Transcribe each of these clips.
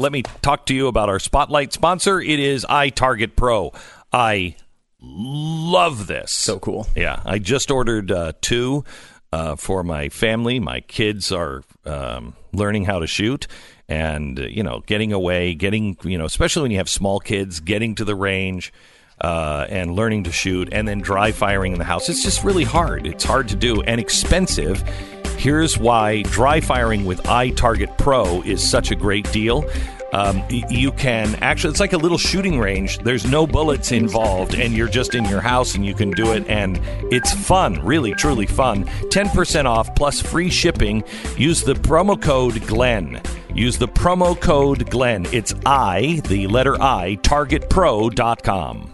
let me talk to you about our spotlight sponsor. It is iTarget Pro. I love this. So cool. Yeah, I just ordered uh, two uh, for my family. My kids are um, learning how to shoot, and uh, you know, getting away, getting you know, especially when you have small kids, getting to the range. Uh, and learning to shoot, and then dry firing in the house. It's just really hard. It's hard to do and expensive. Here's why dry firing with iTarget Pro is such a great deal. Um, you can actually, it's like a little shooting range. There's no bullets involved, and you're just in your house and you can do it, and it's fun, really, truly fun. 10% off plus free shipping. Use the promo code GLENN. Use the promo code GLENN. It's I, the letter I, targetpro.com.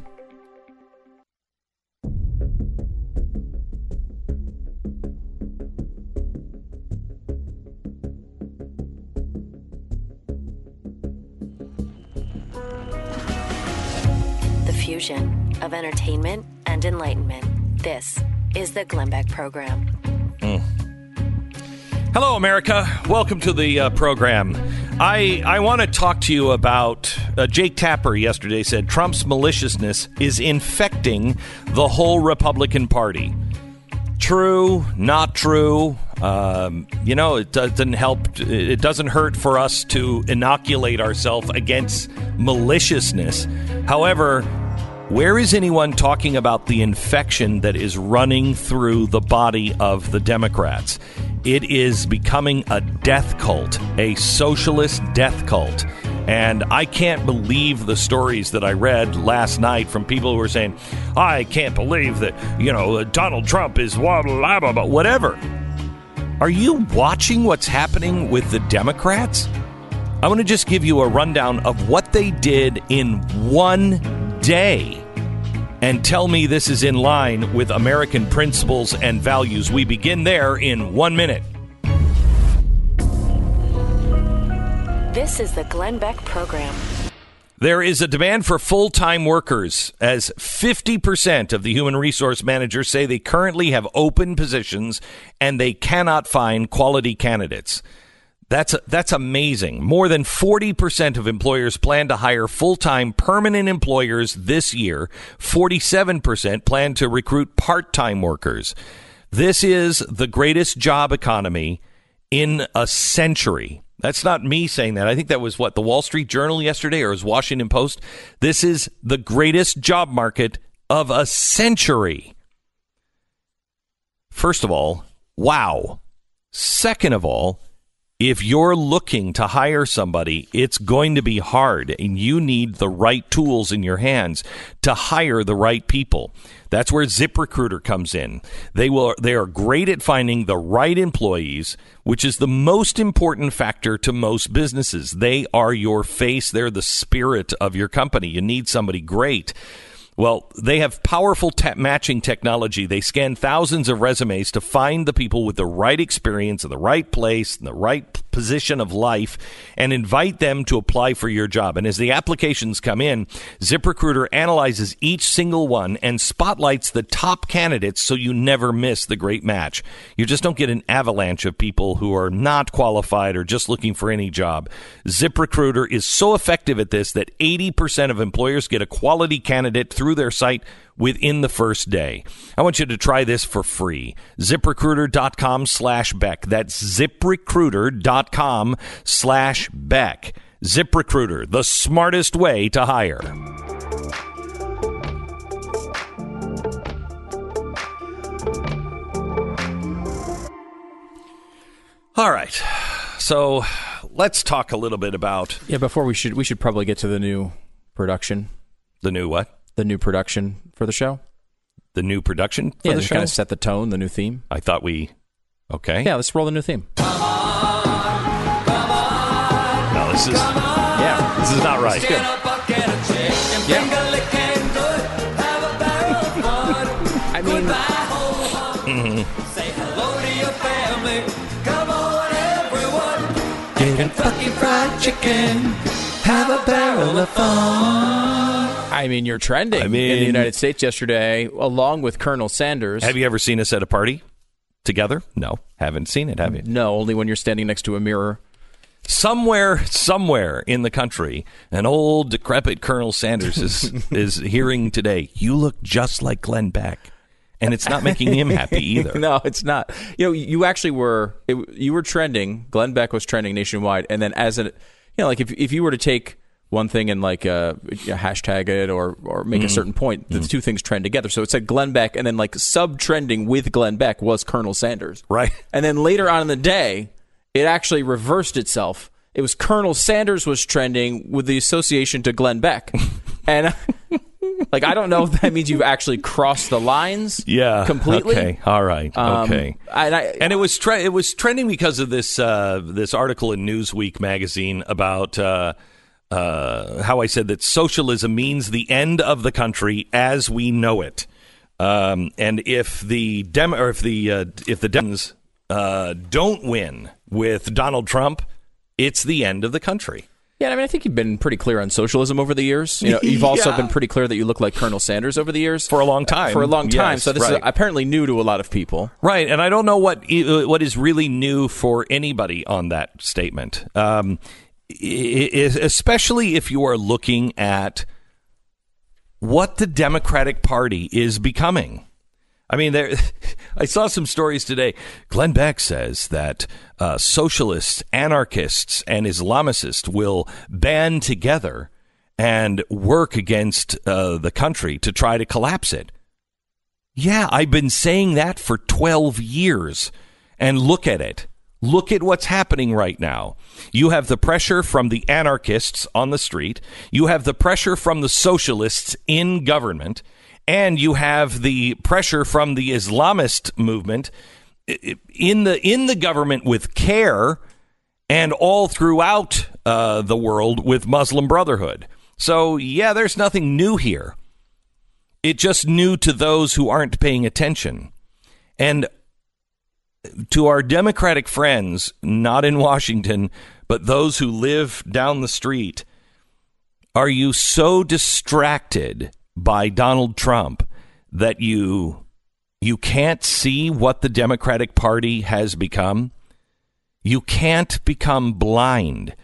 fusion of entertainment and enlightenment. This is the Glenn Beck Program. Hello, America. Welcome to the uh, program. I I want to talk to you about uh, Jake Tapper. Yesterday said Trump's maliciousness is infecting the whole Republican Party. True, not true. Um, you know, it doesn't help. It doesn't hurt for us to inoculate ourselves against maliciousness. However, where is anyone talking about the infection that is running through the body of the Democrats? It is becoming a death cult, a socialist death cult. And I can't believe the stories that I read last night from people who were saying, I can't believe that, you know, uh, Donald Trump is blah, blah, blah, blah, whatever. Are you watching what's happening with the Democrats? I want to just give you a rundown of what they did in one day and tell me this is in line with American principles and values. We begin there in one minute. This is the Glenn Beck Program. There is a demand for full time workers, as 50% of the human resource managers say they currently have open positions and they cannot find quality candidates. That's that's amazing. More than 40% of employers plan to hire full-time permanent employers this year. 47% plan to recruit part-time workers. This is the greatest job economy in a century. That's not me saying that. I think that was what the Wall Street Journal yesterday or was Washington Post. This is the greatest job market of a century. First of all, wow. Second of all, if you're looking to hire somebody, it's going to be hard and you need the right tools in your hands to hire the right people. That's where ZipRecruiter comes in. They will they are great at finding the right employees, which is the most important factor to most businesses. They are your face, they're the spirit of your company. You need somebody great. Well, they have powerful te- matching technology. They scan thousands of resumes to find the people with the right experience in the right place, in the right position of life, and invite them to apply for your job. And as the applications come in, ZipRecruiter analyzes each single one and spotlights the top candidates so you never miss the great match. You just don't get an avalanche of people who are not qualified or just looking for any job. ZipRecruiter is so effective at this that 80% of employers get a quality candidate through their site within the first day. I want you to try this for free. ZipRecruiter.com slash Beck. That's ZipRecruiter.com slash Beck. ZipRecruiter, the smartest way to hire. All right. So let's talk a little bit about Yeah, before we should we should probably get to the new production, the new what? The new production for the show. The new production for yeah, the just show? kind of set the tone, the new theme. I thought we. Okay. Yeah, let's roll the new theme. No, this is. Yeah, This is not right. yeah. I mean, I mean, you're trending I in the United States yesterday, along with Colonel Sanders. Have you ever seen us at a party together? No, haven't seen it. Have you? No, only when you're standing next to a mirror. somewhere, somewhere in the country, an old decrepit Colonel Sanders is is hearing today. You look just like Glenn Beck, and it's not making him happy either. no, it's not. You know, you actually were it, you were trending. Glenn Beck was trending nationwide, and then as an you know, like if if you were to take one thing and like uh, hashtag it or or make Mm-hmm. a certain point, the two things trend together. So it said Glenn Beck, and then like sub trending with Glenn Beck was Colonel Sanders, Right. And then later on in the day, it actually reversed itself. It was Colonel Sanders was trending with the association to Glenn Beck, and. Like I don't know if that means you've actually crossed the lines, Yeah, completely. Okay, all right, Um, okay. and I, and it was tre- it was trending because of this uh, this article in Newsweek magazine about uh, uh, how I said that socialism means the end of the country as we know it, um, and if the dem or if the uh, if the Dems uh, don't win with Donald Trump, it's the end of the country. Yeah, I mean, I think you've been pretty clear on socialism over the years. You know, you've also Yeah. been pretty clear that you look like Colonel Sanders over the years For a long time. For a long time. Yes, so this is apparently new to a lot of people. Right, and I don't know what what is really new for anybody on that statement, um, especially if you are looking at what the Democratic Party is becoming. I mean, there. I saw some stories today. Glenn Beck says that uh, socialists, anarchists, and Islamicists will band together and work against uh, the country to try to collapse it. Yeah, I've been saying that for 12 years. And look at it. Look at what's happening right now. You have the pressure from the anarchists on the street, you have the pressure from the socialists in government, and you have the pressure from the Islamist movement in the in the government with CAIR and all throughout uh, the world with Muslim Brotherhood. So, yeah, there's nothing new here. It just new to those who aren't paying attention. And to our Democratic friends, not in Washington, but those who live down the street, are you so distracted by Donald Trump that you you can't see what the Democratic Party has become? You can't become blind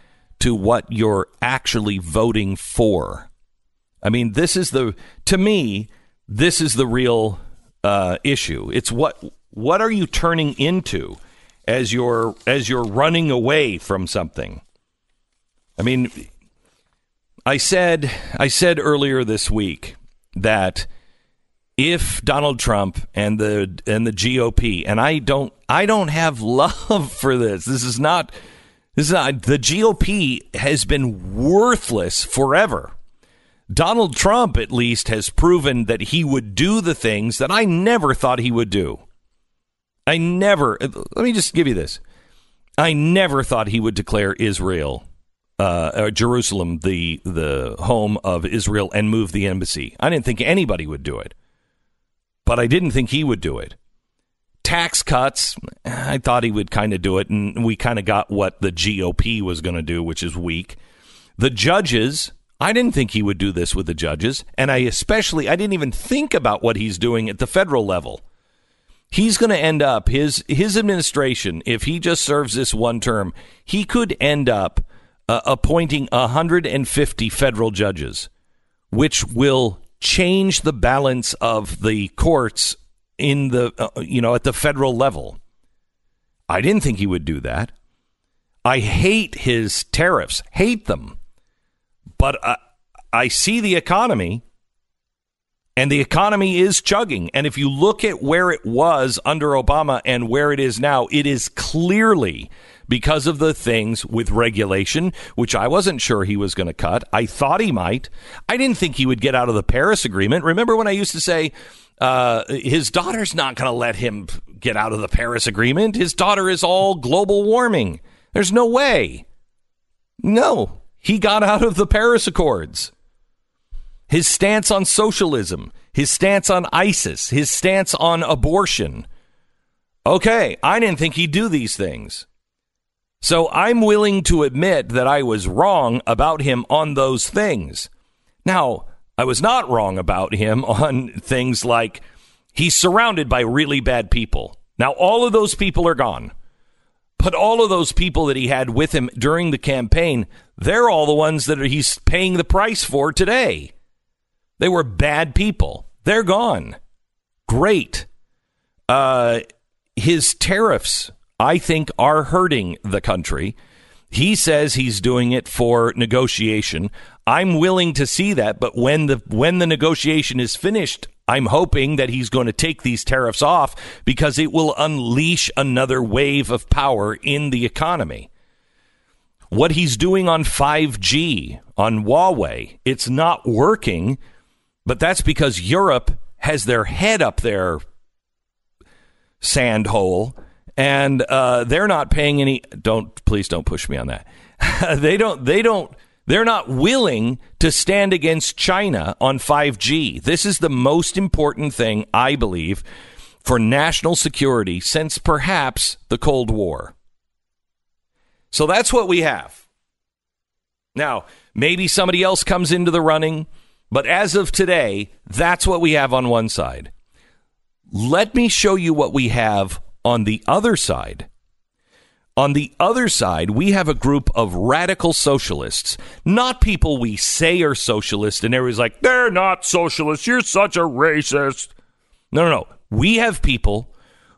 to what you're actually voting for. I mean, this is the to me, this is the real uh, issue. It's what what are you turning into as you're as you're running away from something. I mean, I said I said earlier this week that if Donald Trump and the and the GOP and I don't I don't have love for this. This is not this is not the GOP has been worthless forever. Donald Trump at least has proven that he would do the things that I never thought he would do. I never let me just give you this. I never thought he would declare Israel uh, uh, Jerusalem the the home of Israel and move the embassy. I didn't think anybody would do it, but I didn't think he would do it. Tax cuts, I thought he would kind of do it, and we kind of got what the GOP was going to do, which is weak. The judges, I didn't think he would do this with the judges, and I especially I didn't even think about what he's doing at the federal level he's going to end up his his administration if he just serves this one term he could end up uh, appointing 150 federal judges which will change the balance of the courts in the uh, you know at the federal level. I didn't think he would do that. I hate his tariffs hate them. But I, I see the economy and the economy is chugging. And if you look at where it was under Obama and where it is now, it is clearly because of the things with regulation, which I wasn't sure he was going to cut. I thought he might. I didn't think he would get out of the Paris Agreement. Remember when I used to say, uh, his daughter's not going to let him get out of the Paris Agreement? His daughter is all global warming. There's no way. No, he got out of the Paris Accords his stance on socialism, his stance on ISIS, his stance on abortion. Okay, I didn't think he'd do these things. So I'm willing to admit that I was wrong about him on those things. Now, I was not wrong about him on things like he's surrounded by really bad people. Now, all of those people are gone. But all of those people that he had with him during the campaign, they're all the ones that he's paying the price for today. They were bad people. They're gone. Great. Uh, his tariffs, I think, are hurting the country. He says he's doing it for negotiation. I'm willing to see that, but when the when the negotiation is finished, I'm hoping that he's going to take these tariffs off because it will unleash another wave of power in the economy. What he's doing on 5G on Huawei, it's not working, but that's because Europe has their head up their sand hole and uh, they're not paying any don't please don't push me on that they don't they don't they're not willing to stand against China on 5G. This is the most important thing, I believe, for national security since perhaps the Cold War. So that's what we have. Now, maybe somebody else comes into the running, but as of today, that's what we have on one side. Let me show you what we have on the other side. On the other side, we have a group of radical socialists, not people we say are socialist, and everybody's like, they're not socialists. You're such a racist. No, no, no. We have people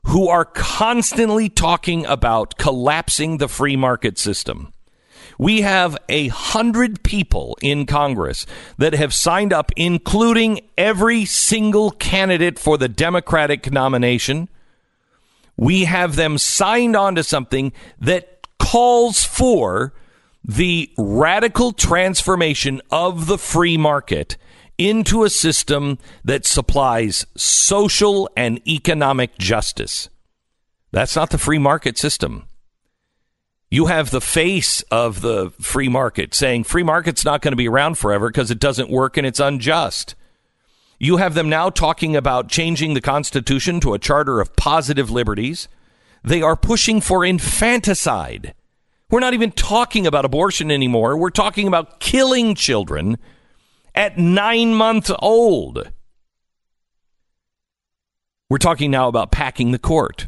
who are constantly talking about collapsing the free market system. We have a hundred people in Congress that have signed up, including every single candidate for the Democratic nomination we have them signed on to something that calls for the radical transformation of the free market into a system that supplies social and economic justice. That's not the free market system. You have the face of the free market saying free market's not going to be around forever because it doesn't work and it's unjust. You have them now talking about changing the Constitution to a charter of positive liberties. They are pushing for infanticide. We're not even talking about abortion anymore. We're talking about killing children at nine months old. We're talking now about packing the court,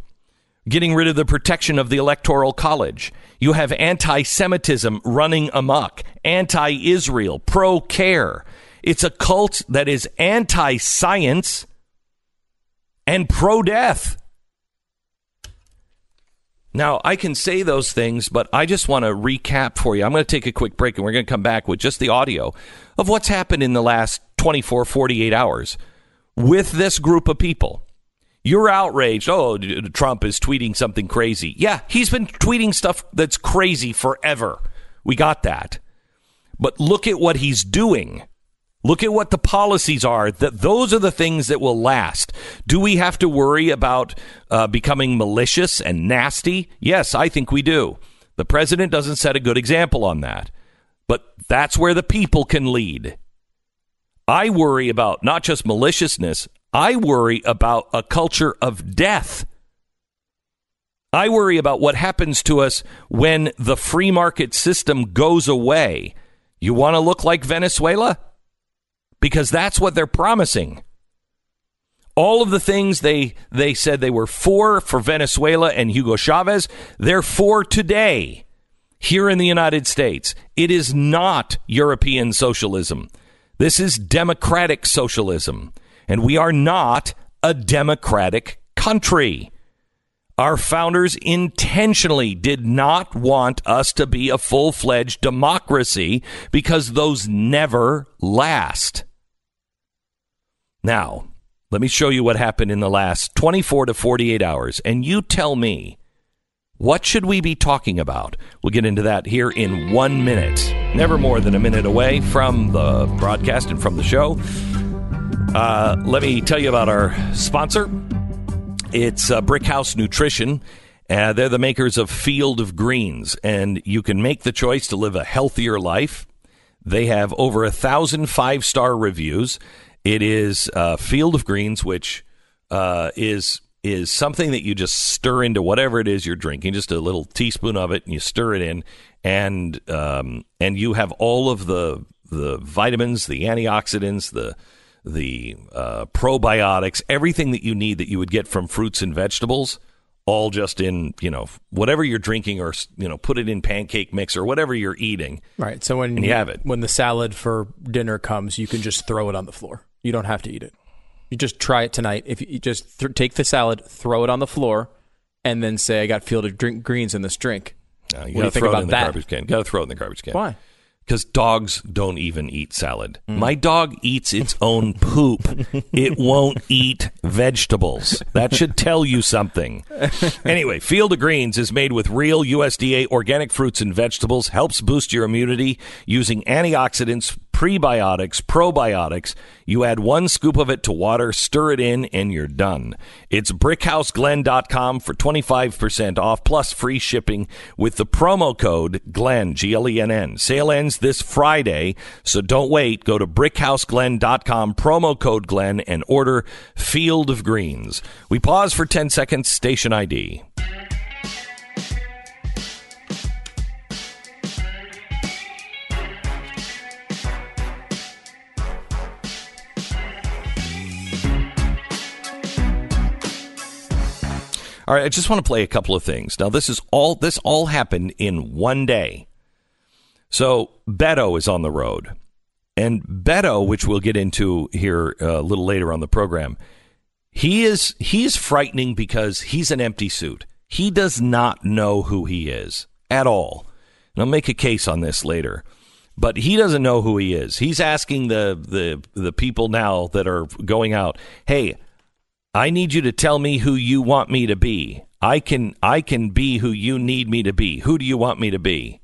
getting rid of the protection of the Electoral College. You have anti Semitism running amok, anti Israel, pro CAIR. It's a cult that is anti science and pro death. Now, I can say those things, but I just want to recap for you. I'm going to take a quick break and we're going to come back with just the audio of what's happened in the last 24, 48 hours with this group of people. You're outraged. Oh, Trump is tweeting something crazy. Yeah, he's been tweeting stuff that's crazy forever. We got that. But look at what he's doing. Look at what the policies are. That those are the things that will last. Do we have to worry about uh, becoming malicious and nasty? Yes, I think we do. The president doesn't set a good example on that, but that's where the people can lead. I worry about not just maliciousness. I worry about a culture of death. I worry about what happens to us when the free market system goes away. You want to look like Venezuela? because that's what they're promising. All of the things they they said they were for for Venezuela and Hugo Chavez, they're for today here in the United States. It is not European socialism. This is democratic socialism, and we are not a democratic country. Our founders intentionally did not want us to be a full fledged democracy because those never last. Now, let me show you what happened in the last 24 to 48 hours, and you tell me what should we be talking about? We'll get into that here in one minute. Never more than a minute away from the broadcast and from the show. Uh, let me tell you about our sponsor. It's uh, Brickhouse Nutrition. Uh, they're the makers of Field of Greens, and you can make the choice to live a healthier life. They have over a thousand five star reviews. It is uh, Field of Greens, which uh, is is something that you just stir into whatever it is you're drinking, just a little teaspoon of it, and you stir it in, and um, and you have all of the the vitamins, the antioxidants, the the uh, probiotics, everything that you need that you would get from fruits and vegetables, all just in you know whatever you're drinking or you know put it in pancake mix or whatever you're eating. Right. So when you have it. when the salad for dinner comes, you can just throw it on the floor. You don't have to eat it. You just try it tonight. If you you just th- take the salad, throw it on the floor, and then say, "I got fielded drink greens in this drink." You What do gotta you think throw about in the that? garbage can. Got to throw it in the garbage can. Why? Because dogs don't even eat salad. My dog eats its own poop. it won't eat vegetables. That should tell you something. Anyway, Field of Greens is made with real USDA organic fruits and vegetables, helps boost your immunity using antioxidants, prebiotics, probiotics. You add one scoop of it to water, stir it in, and you're done. It's brickhouseglen.com for 25% off plus free shipping with the promo code GLENN, G L E N N. Sale ends this Friday, so don't wait. Go to brickhouseglen.com, promo code GLENN, and order Field of Greens. We pause for 10 seconds, station ID. All right, I just want to play a couple of things. Now, this is all this all happened in one day. So Beto is on the road, and Beto, which we'll get into here uh, a little later on the program, he is he's frightening because he's an empty suit. He does not know who he is at all. And I'll make a case on this later. But he doesn't know who he is. He's asking the the the people now that are going out, "Hey, I need you to tell me who you want me to be. I can I can be who you need me to be. Who do you want me to be?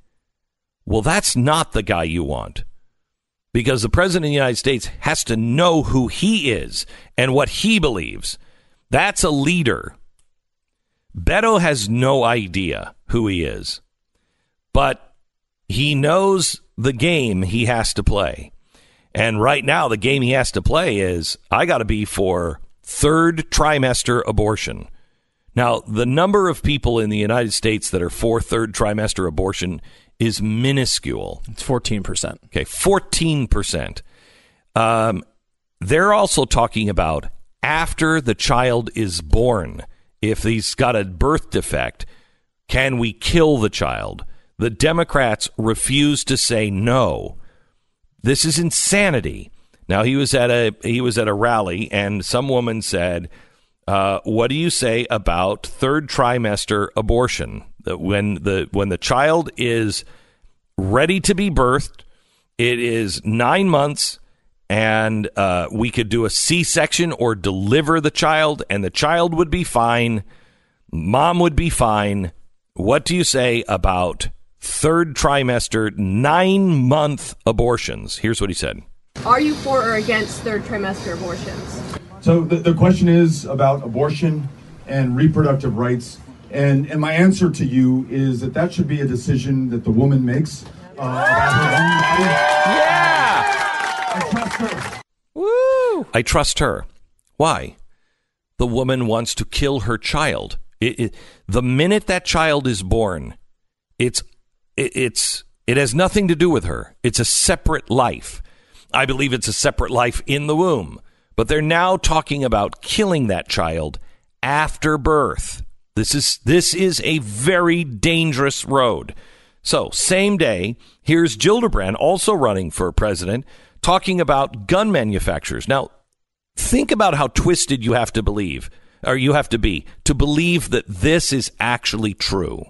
Well, that's not the guy you want. Because the president of the United States has to know who he is and what he believes. That's a leader. Beto has no idea who he is. But he knows the game he has to play. And right now, the game he has to play is I got to be for third trimester abortion. Now, the number of people in the United States that are for third trimester abortion is minuscule. It's fourteen percent. Okay, 14%. Um, they're also talking about after the child is born, if he's got a birth defect, can we kill the child? The Democrats refuse to say no. This is insanity. Now he was at a he was at a rally, and some woman said, uh, "What do you say about third trimester abortion? That when the when the child is ready to be birthed, it is nine months, and uh, we could do a C section or deliver the child, and the child would be fine. Mom would be fine. What do you say about third trimester, nine month abortions?" Here's what he said. Are you for or against third trimester abortions? So the, the question is about abortion and reproductive rights. And, and my answer to you is that that should be a decision that the woman makes uh, about her own body. Yeah. I trust her. Woo! I trust her. Why? The woman wants to kill her child. It, it, the minute that child is born, it's it, it's it has nothing to do with her. It's a separate life. I believe it's a separate life in the womb. But they're now talking about killing that child after birth. This is this is a very dangerous road. So, same day, here's Gillibrand also running for president, talking about gun manufacturers. Now, think about how twisted you have to believe, or you have to be, to believe that this is actually true.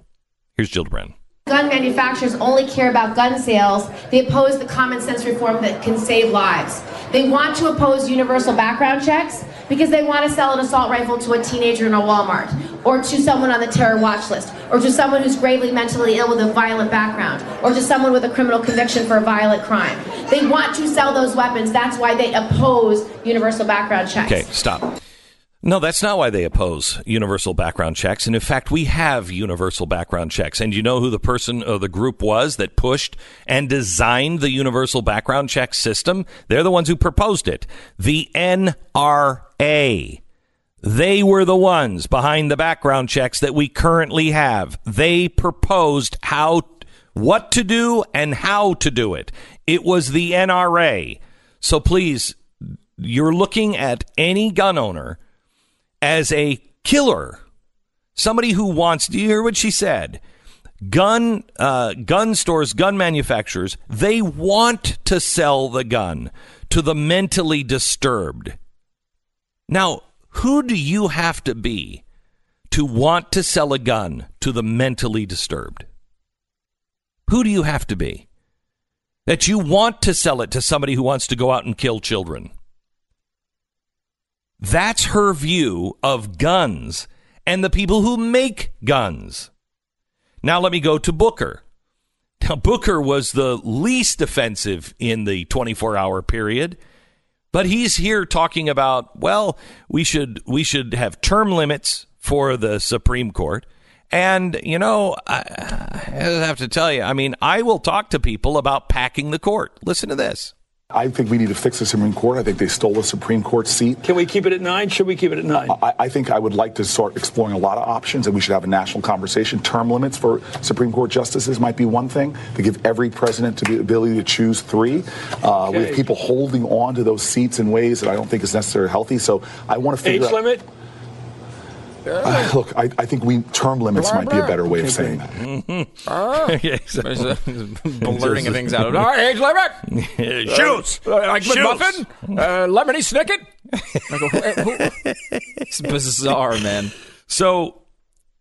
Here's Gillibrand. Gun manufacturers only care about gun sales. They oppose the common sense reform that can save lives. They want to oppose universal background checks because they want to sell an assault rifle to a teenager in a Walmart, or to someone on the terror watch list, or to someone who's gravely mentally ill with a violent background, or to someone with a criminal conviction for a violent crime. They want to sell those weapons. That's why they oppose universal background checks. Okay, stop. No, that's not why they oppose universal background checks. And in fact, we have universal background checks. And you know who the person or the group was that pushed and designed the universal background check system? They're the ones who proposed it. The NRA. They were the ones behind the background checks that we currently have. They proposed how, what to do and how to do it. It was the NRA. So please, you're looking at any gun owner as a killer. Somebody who wants. Do you hear what she said? Gun, uh, gun stores, gun manufacturers, they want to sell the gun to the mentally disturbed. Now, who do you have to be to want to sell a gun to the mentally disturbed? Who do you have to be? That you want to sell it to somebody who wants to go out and kill children. That's her view of guns and the people who make guns. Now let me go to Booker. Now, Booker was the least offensive in the 24 hour period, but he's here talking about, well, we should, we should have term limits for the Supreme Court. And, you know, I, I have to tell you, I mean, I will talk to people about packing the court. Listen to this. I think we need to fix the Supreme Court. I think they stole the Supreme Court seat. Can we keep it at nine? Should we keep it at nine? I, I, think I would like to start exploring a lot of options, and we should have a national conversation. Term limits for Supreme Court justices might be one thing to give every president the ability to choose three. Uh, okay. We have people holding on to those seats in ways that I don't think is necessarily healthy. So I want to figure age out. limit. Uh, look, I, I, think we term limits might be a better way of saying that. Mm-hmm. Blurting things out. All right, age limit. Shoots. Uh, like Shoots. McMuffin. Uh, lemony snicket. it's bizarre, man. So,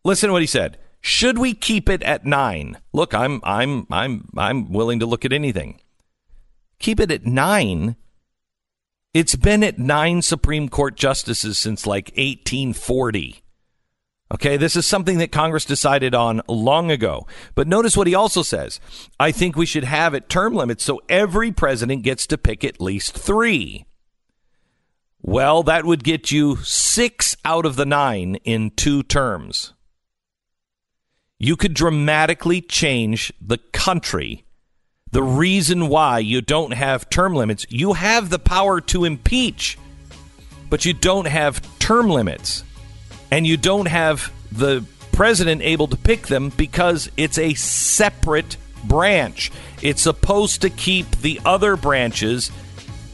listen to what he said. Should we keep it at nine? Look, I'm I'm I'm I'm willing to look at anything. Keep it at nine it's been at nine Supreme Court justices since like 1840. Okay, this is something that Congress decided on long ago. But notice what he also says. I think we should have it term limits so every president gets to pick at least three. Well, that would get you six out of the nine in two terms. You could dramatically change the country. The reason why you don't have term limits, you have the power to impeach, but you don't have term limits and you don't have the president able to pick them because it's a separate branch. It's supposed to keep the other branches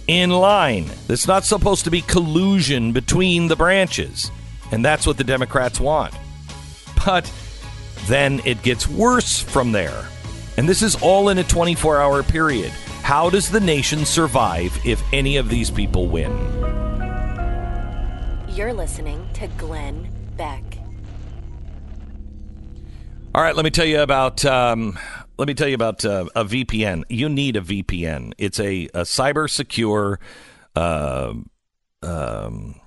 in line. It's not supposed to be collusion between the branches. And that's what the Democrats want. But then it gets worse from there. And this is all in a 24 hour period. How does the nation survive if any of these people win? You're listening to Glenn Beck. All right, let me tell you about. Um, let me tell you about uh, a VPN. You need a VPN. It's a, a cyber secure. Uh, um,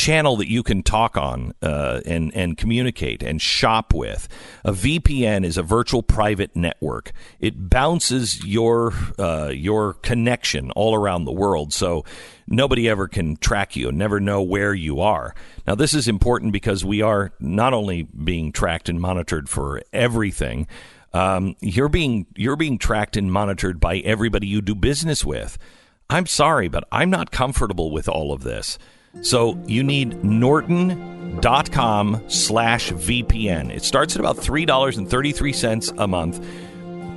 channel that you can talk on uh, and and communicate and shop with. A VPN is a virtual private network. It bounces your uh, your connection all around the world, so nobody ever can track you and never know where you are. Now, this is important because we are not only being tracked and monitored for everything. Um, you're being you're being tracked and monitored by everybody you do business with. I'm sorry, but I'm not comfortable with all of this. So you need norton.com slash VPN. It starts at about $3.33 a month.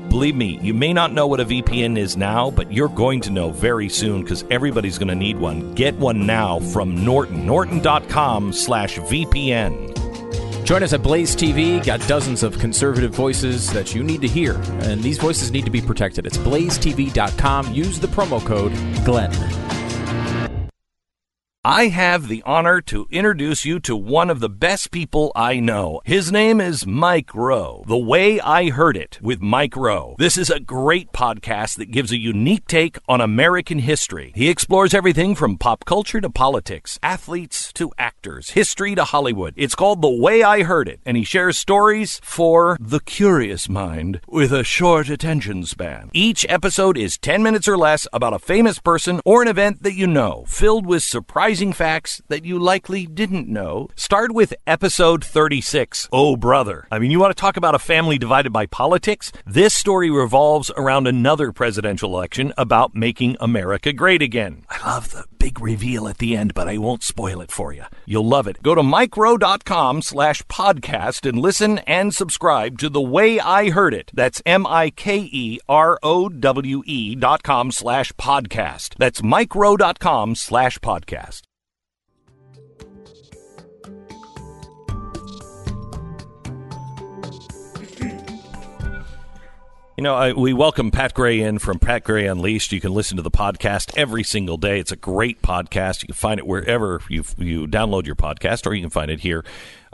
Believe me, you may not know what a VPN is now, but you're going to know very soon because everybody's going to need one. Get one now from Norton. Norton.com slash VPN. Join us at Blaze TV. Got dozens of conservative voices that you need to hear, and these voices need to be protected. It's blazetv.com. Use the promo code GLENN. I have the honor to introduce you to one of the best people I know. His name is Mike Rowe. The Way I Heard It with Mike Rowe. This is a great podcast that gives a unique take on American history. He explores everything from pop culture to politics, athletes to actors, history to Hollywood. It's called The Way I Heard It, and he shares stories for the curious mind with a short attention span. Each episode is 10 minutes or less about a famous person or an event that you know, filled with surprise surprising facts that you likely didn't know. Start with episode 36. Oh, brother. I mean, you want to talk about a family divided by politics? This story revolves around another presidential election about making America great again. I love the big reveal at the end, but I won't spoil it for you. You'll love it. Go to mikerowe.com slash podcast and listen and subscribe to The Way I Heard It. That's M-I-K-E-R-O-W-E dot com slash podcast. That's mikerowe.com slash podcast. You know, I, we welcome Pat Gray in from Pat Gray Unleashed. You can listen to the podcast every single day. It's a great podcast. You can find it wherever you you download your podcast, or you can find it here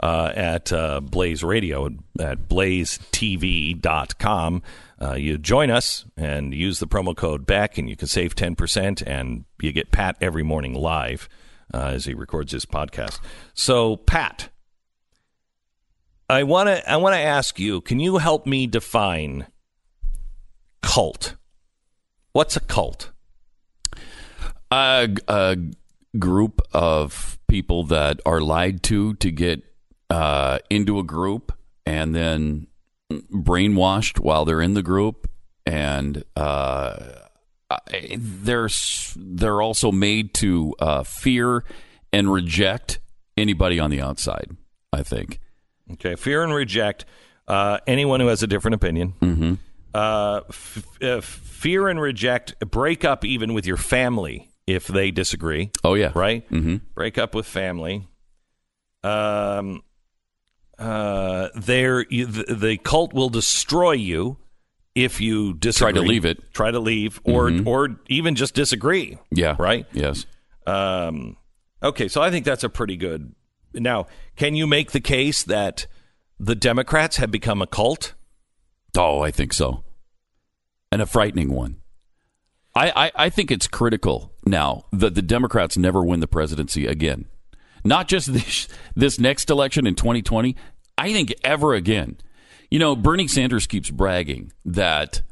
uh, at uh, Blaze Radio at blazetv.com. Uh, you join us and use the promo code Beck, and you can save 10%, and you get Pat every morning live uh, as he records his podcast. So, Pat, I want to I want to ask you, can you help me define cult? What's a cult? A, a group of people that are lied to to get uh, into a group and then brainwashed while they're in the group, and uh, they're they're also made to uh, fear and reject anybody on the outside. I think. Okay, fear and reject uh, anyone who has a different opinion. Mm-hmm. Uh, f- uh, fear and reject, break up even with your family if they disagree. Oh yeah, right. Mm-hmm. Break up with family. Um, uh, there, the, the cult will destroy you if you disagree. Try to leave it. Try to leave, or Mhm. or even just disagree. Yeah. Right. Yes. Um, okay, so I think that's a pretty good. Now, can you make the case that the Democrats have become a cult? Oh, I think so, and a frightening one. I, I, I think it's critical now that the Democrats never win the presidency again. Not just this, this next election in 2020, I think ever again. You know, Bernie Sanders keeps bragging that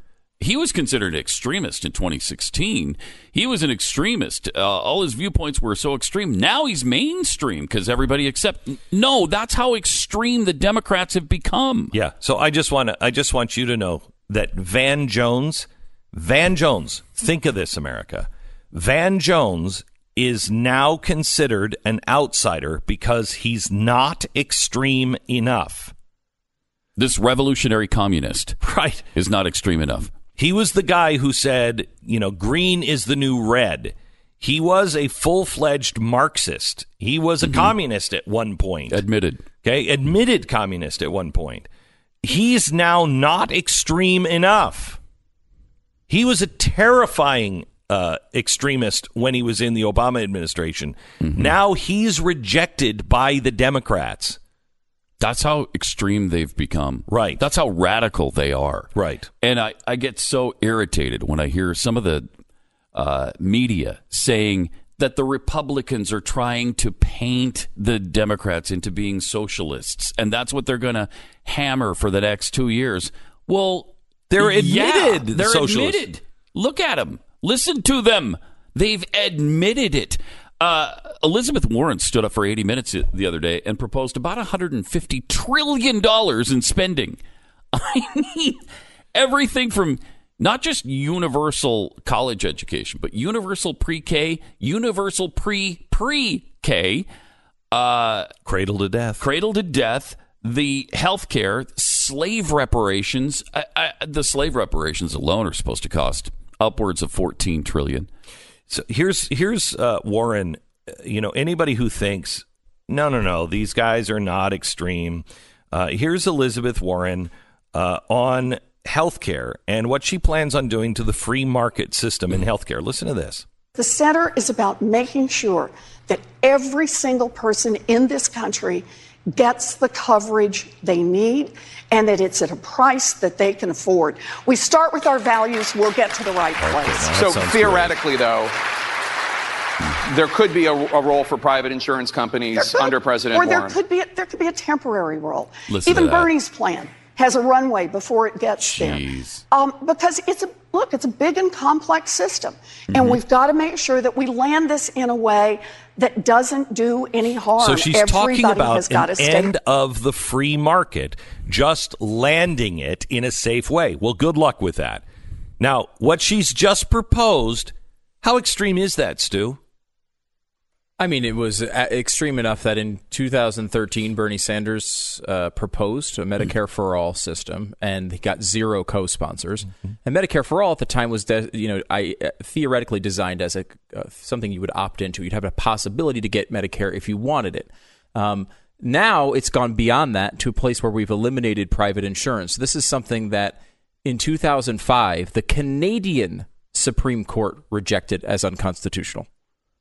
he was considered an extremist in 2016. He was an extremist. Uh, all his viewpoints were so extreme. Now he's mainstream because everybody accept. No, that's how extreme the Democrats have become. Yeah. So I just want to I just want you to know that Van Jones, Van Jones, think of this, America. Van Jones is now considered an outsider because he's not extreme enough. This revolutionary communist Right. is not extreme enough. He was the guy who said, you know, green is the new red. He was a full fledged Marxist. He was a communist at one point. Admitted. Okay, admitted communist at one point. He's now not extreme enough. He was a terrifying uh, extremist when he was in the Obama administration. Now he's rejected by the Democrats. That's how extreme they've become. Right. That's how radical they are. Right. And I, I get so irritated when I hear some of the uh, media saying that the Republicans are trying to paint the Democrats into being socialists, and that's what they're going to hammer for the next two years. Well, They're yeah, admitted they're socialists. admitted. Look at them. Listen to them. They've admitted it. Uh, Elizabeth Warren stood up for 80 minutes the other day and proposed about 150 trillion dollars in spending. I mean, everything from not just universal college education, but universal pre-K, universal pre pre-K, uh, Cradle to death. cradle to death, the health care, slave reparations. I, I, the slave reparations alone are supposed to cost upwards of 14 trillion. So here's here's uh, Warren. Uh, You know anybody who thinks no no no these guys are not extreme. Uh, here's Elizabeth Warren uh, on healthcare and what she plans on doing to the free market system in healthcare. Listen to this. The center is about making sure that every single person in this country gets the coverage they need and that it's at a price that they can afford. We start with our values, we'll get to the right place. So theoretically, though, there could be a, a role for private insurance companies could- under President or there Warren. could be a, there could be a temporary role. Listen Even. Bernie's plan has a runway before it gets Jeez. there. Um, because it's a look, it's a big and complex system, Mm-hmm. and we've got to make sure that we land this in a way that doesn't do any harm. So she's Everybody talking about an stay end of the free market, just landing it in a safe way. Well, good luck with that. Now, what she's just proposed, how extreme is that, Stu? I mean, it was uh, extreme enough that in 2013, Bernie Sanders uh, proposed a Medicare for All system, and he got zero co-sponsors. And Medicare for All at the time was, de- you know, I uh, theoretically designed as a uh, something you would opt into. You'd have a possibility to get Medicare if you wanted it. Um, now it's gone beyond that to a place where we've eliminated private insurance. This is something that in 2005, the Canadian Supreme Court rejected as unconstitutional.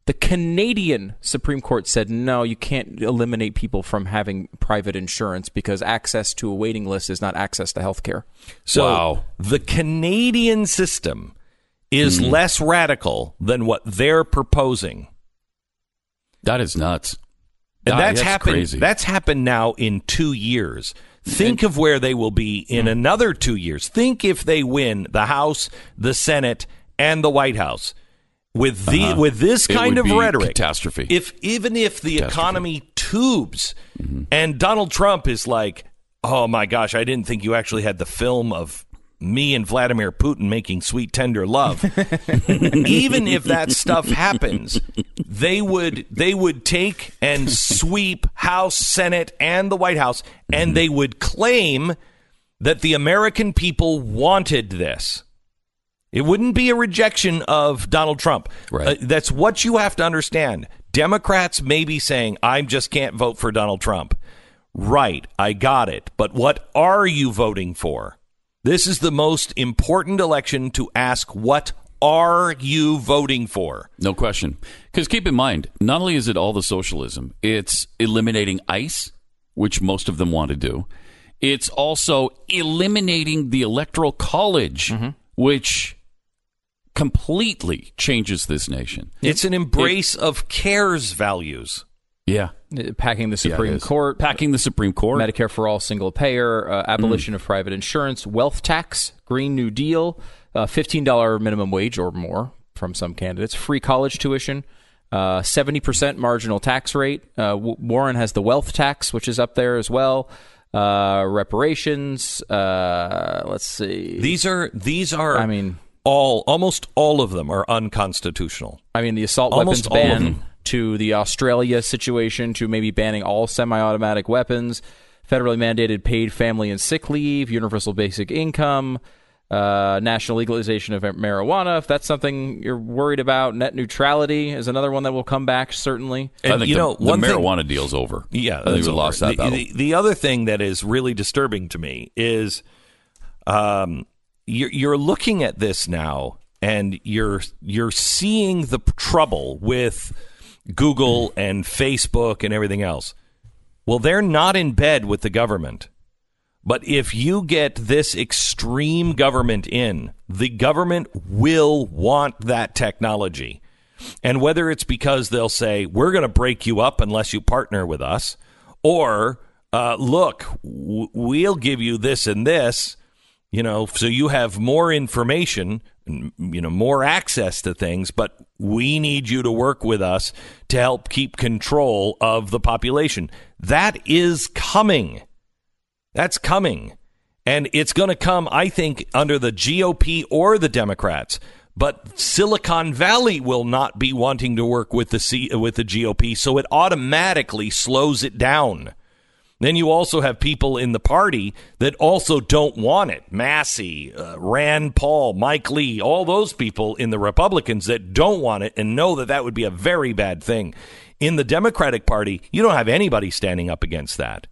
The Canadian Supreme Court said, no, you can't eliminate people from having private insurance because access to a waiting list is not access to health care. So Wow. the Canadian system is less radical than what they're proposing. That is nuts. And Ah, that's, happened. crazy. That's happened now in two years. Think of where they will be in Hmm. another two years. Think if they win the House, the Senate, and the White House with the Uh-huh. with this kind of rhetoric. catastrophe. If even if the. Mm-hmm. economy tubes, and Donald Trump is like, "Oh my gosh, I didn't think you actually had the film of." Me and Vladimir Putin making sweet tender love. Even if that stuff happens, they would they would take and sweep House, Senate, and the White House, and they would claim that the American people wanted this. It wouldn't be a rejection of Donald Trump. Right. Uh, that's what you have to understand. Democrats may be saying, I just can't vote for Donald Trump. Right, I got it. But what are you voting for? This is the most important election to ask what are you voting for? No question. Because keep in mind, not only is it all the socialism, it's eliminating ICE, which most of them want to do. It's also eliminating the electoral college, which completely changes this nation. It's an embrace of CAIR's values. Yeah. Uh, Packing the Supreme is. Court, Packing the Supreme Court. Medicare for all, single payer, uh, abolition of private insurance, wealth tax, Green New Deal, uh, $15 minimum wage or more from some candidates, free college tuition, uh, 70% marginal tax rate. Uh, W- Warren has the wealth tax, which is up there as well. Uh, reparations. Uh, let's see. These are these are I mean, all almost all of them are unconstitutional. I mean, the assault Almost weapons ban to the Australia situation to maybe banning all semi-automatic weapons, federally mandated paid family and sick leave, universal basic income, uh, national legalization of marijuana. If that's something you're worried about, net neutrality is another one that will come back certainly. I And, think you the, know, the one thing- marijuana deal's over. Yeah, I think we lost that the, battle. The, the other thing that is really disturbing to me is, um, you're, you're looking at this now, and you're you're seeing the trouble with Google and Facebook and everything else. Well, they're not in bed with the government. But if you get this extreme government in, the government will want that technology. And whether it's because they'll say, we're going to break you up unless you partner with us, or uh, look, w- we'll give you this and this, you know, so you have more information, you know, more access to things, but we need you to work with us to help keep control of the population. That is coming. That's coming. And it's going to come, I think, under the GOP or the Democrats. But Silicon Valley will not be wanting to work with the C- with the GOP, so it automatically slows it down. Then you also have people in the party that also don't want it. Massey, uh, Rand Paul, Mike Lee, all those people in the Republicans that don't want it and know that that would be a very bad thing. In the Democratic Party, you don't have anybody standing up against that.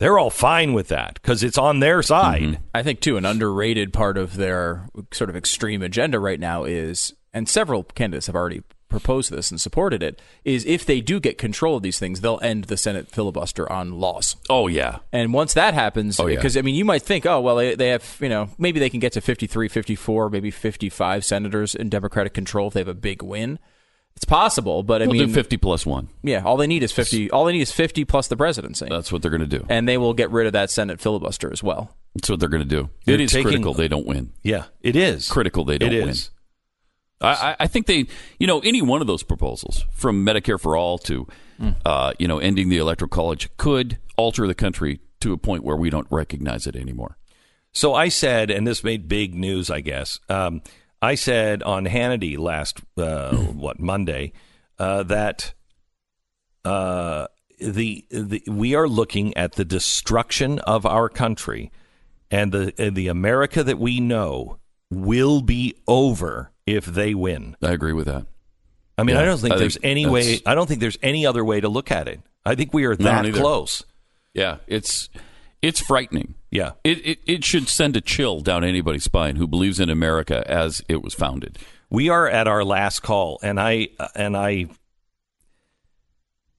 They're all fine with that because it's on their side. I think too an underrated part of their sort of extreme agenda right now is, and several candidates have already proposed this and supported it, is if they do get control of these things, they'll end the Senate filibuster on laws. oh, yeah. And once that happens, Oh, yeah. because I mean, you might think, oh, well, they, they have, you know, maybe they can get to 53, 54, maybe 55 senators in Democratic control if they have a big win. It's possible, but I We'll mean, do 50 plus one. yeah, all they need is 50. All they need is 50 plus the presidency. That's what they're going to do. and they will get rid of that Senate filibuster as well. That's what they're going to do. They're it is taking- critical they don't win. Yeah, it is Critical they don't It win. is. I, I- think they, you know, any one of those proposals, from Medicare for all to, uh, you know, ending the electoral college, could alter the country to a point where we don't recognize it anymore. So I said, and this made big news, I guess. Um, I said on Hannity last, uh, what Monday, uh, that uh, the, the we are looking at the destruction of our country, and the and the America that we know will be over if they win. I agree with that. I mean, Yeah, I don't think I there's think any way. I don't think there's any other way to look at it. I think we are that close. Yeah, it's It's frightening. Yeah. It, it it should send a chill down anybody's spine who believes in America as it was founded. We are at our last call, and I and I.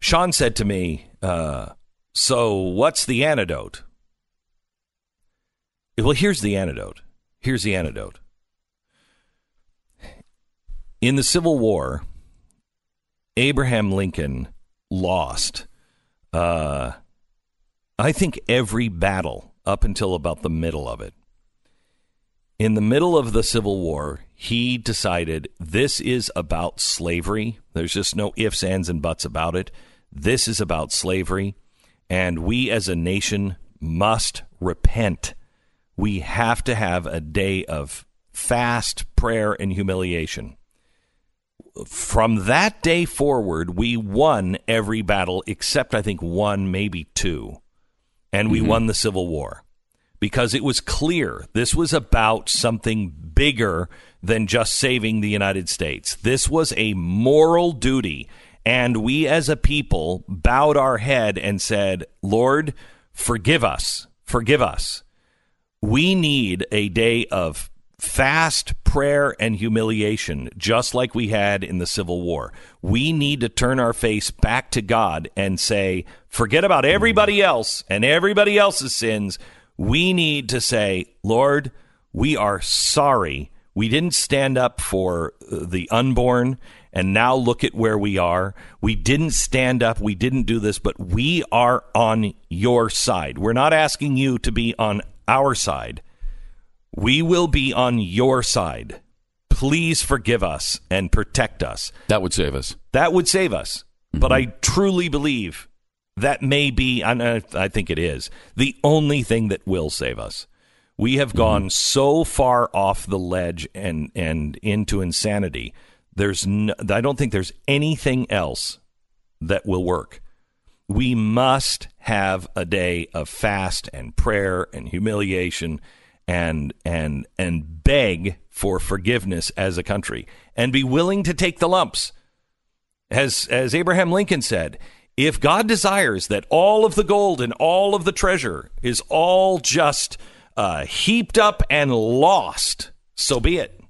Sean said to me, uh, "So what's the antidote?" Well, here's the antidote. Here's the antidote. In the Civil War, Abraham Lincoln lost. Uh, I think every battle up until about the middle of it. In the middle of the Civil War, he decided this is about slavery. There's just no ifs, ands, and buts about it. This is about slavery. And we as a nation must repent. We have to have a day of fast prayer and humiliation. From that day forward, we won every battle except, I think, one, maybe two. And we Mhm. won the Civil War because it was clear this was about something bigger than just saving the United States. This was a moral duty. And we as a people bowed our head and said, Lord, forgive us, forgive us. We need a day of fast prayer and humiliation, just like we had in the Civil War. We need to turn our face back to God and say, forget about everybody else and everybody else's sins. We need to say, Lord, we are sorry. We didn't stand up for the unborn, and now look at where we are. We didn't stand up. We didn't do this, but we are on your side. We're not asking you to be on our side. We will be on your side. Please forgive us and protect us. That would save us. That would save us. But mm-hmm. I truly believe that may be, and I I think it is, the only thing that will save us. We have mm-hmm. gone so far off the ledge and, and into insanity. There's no, I don't think there's anything else that will work. We must have a day of fast and prayer and humiliation and and and beg for forgiveness as a country and be willing to take the lumps. As as Abraham Lincoln said, if God desires that all of the gold and all of the treasure is all just uh, heaped up and lost, so be it.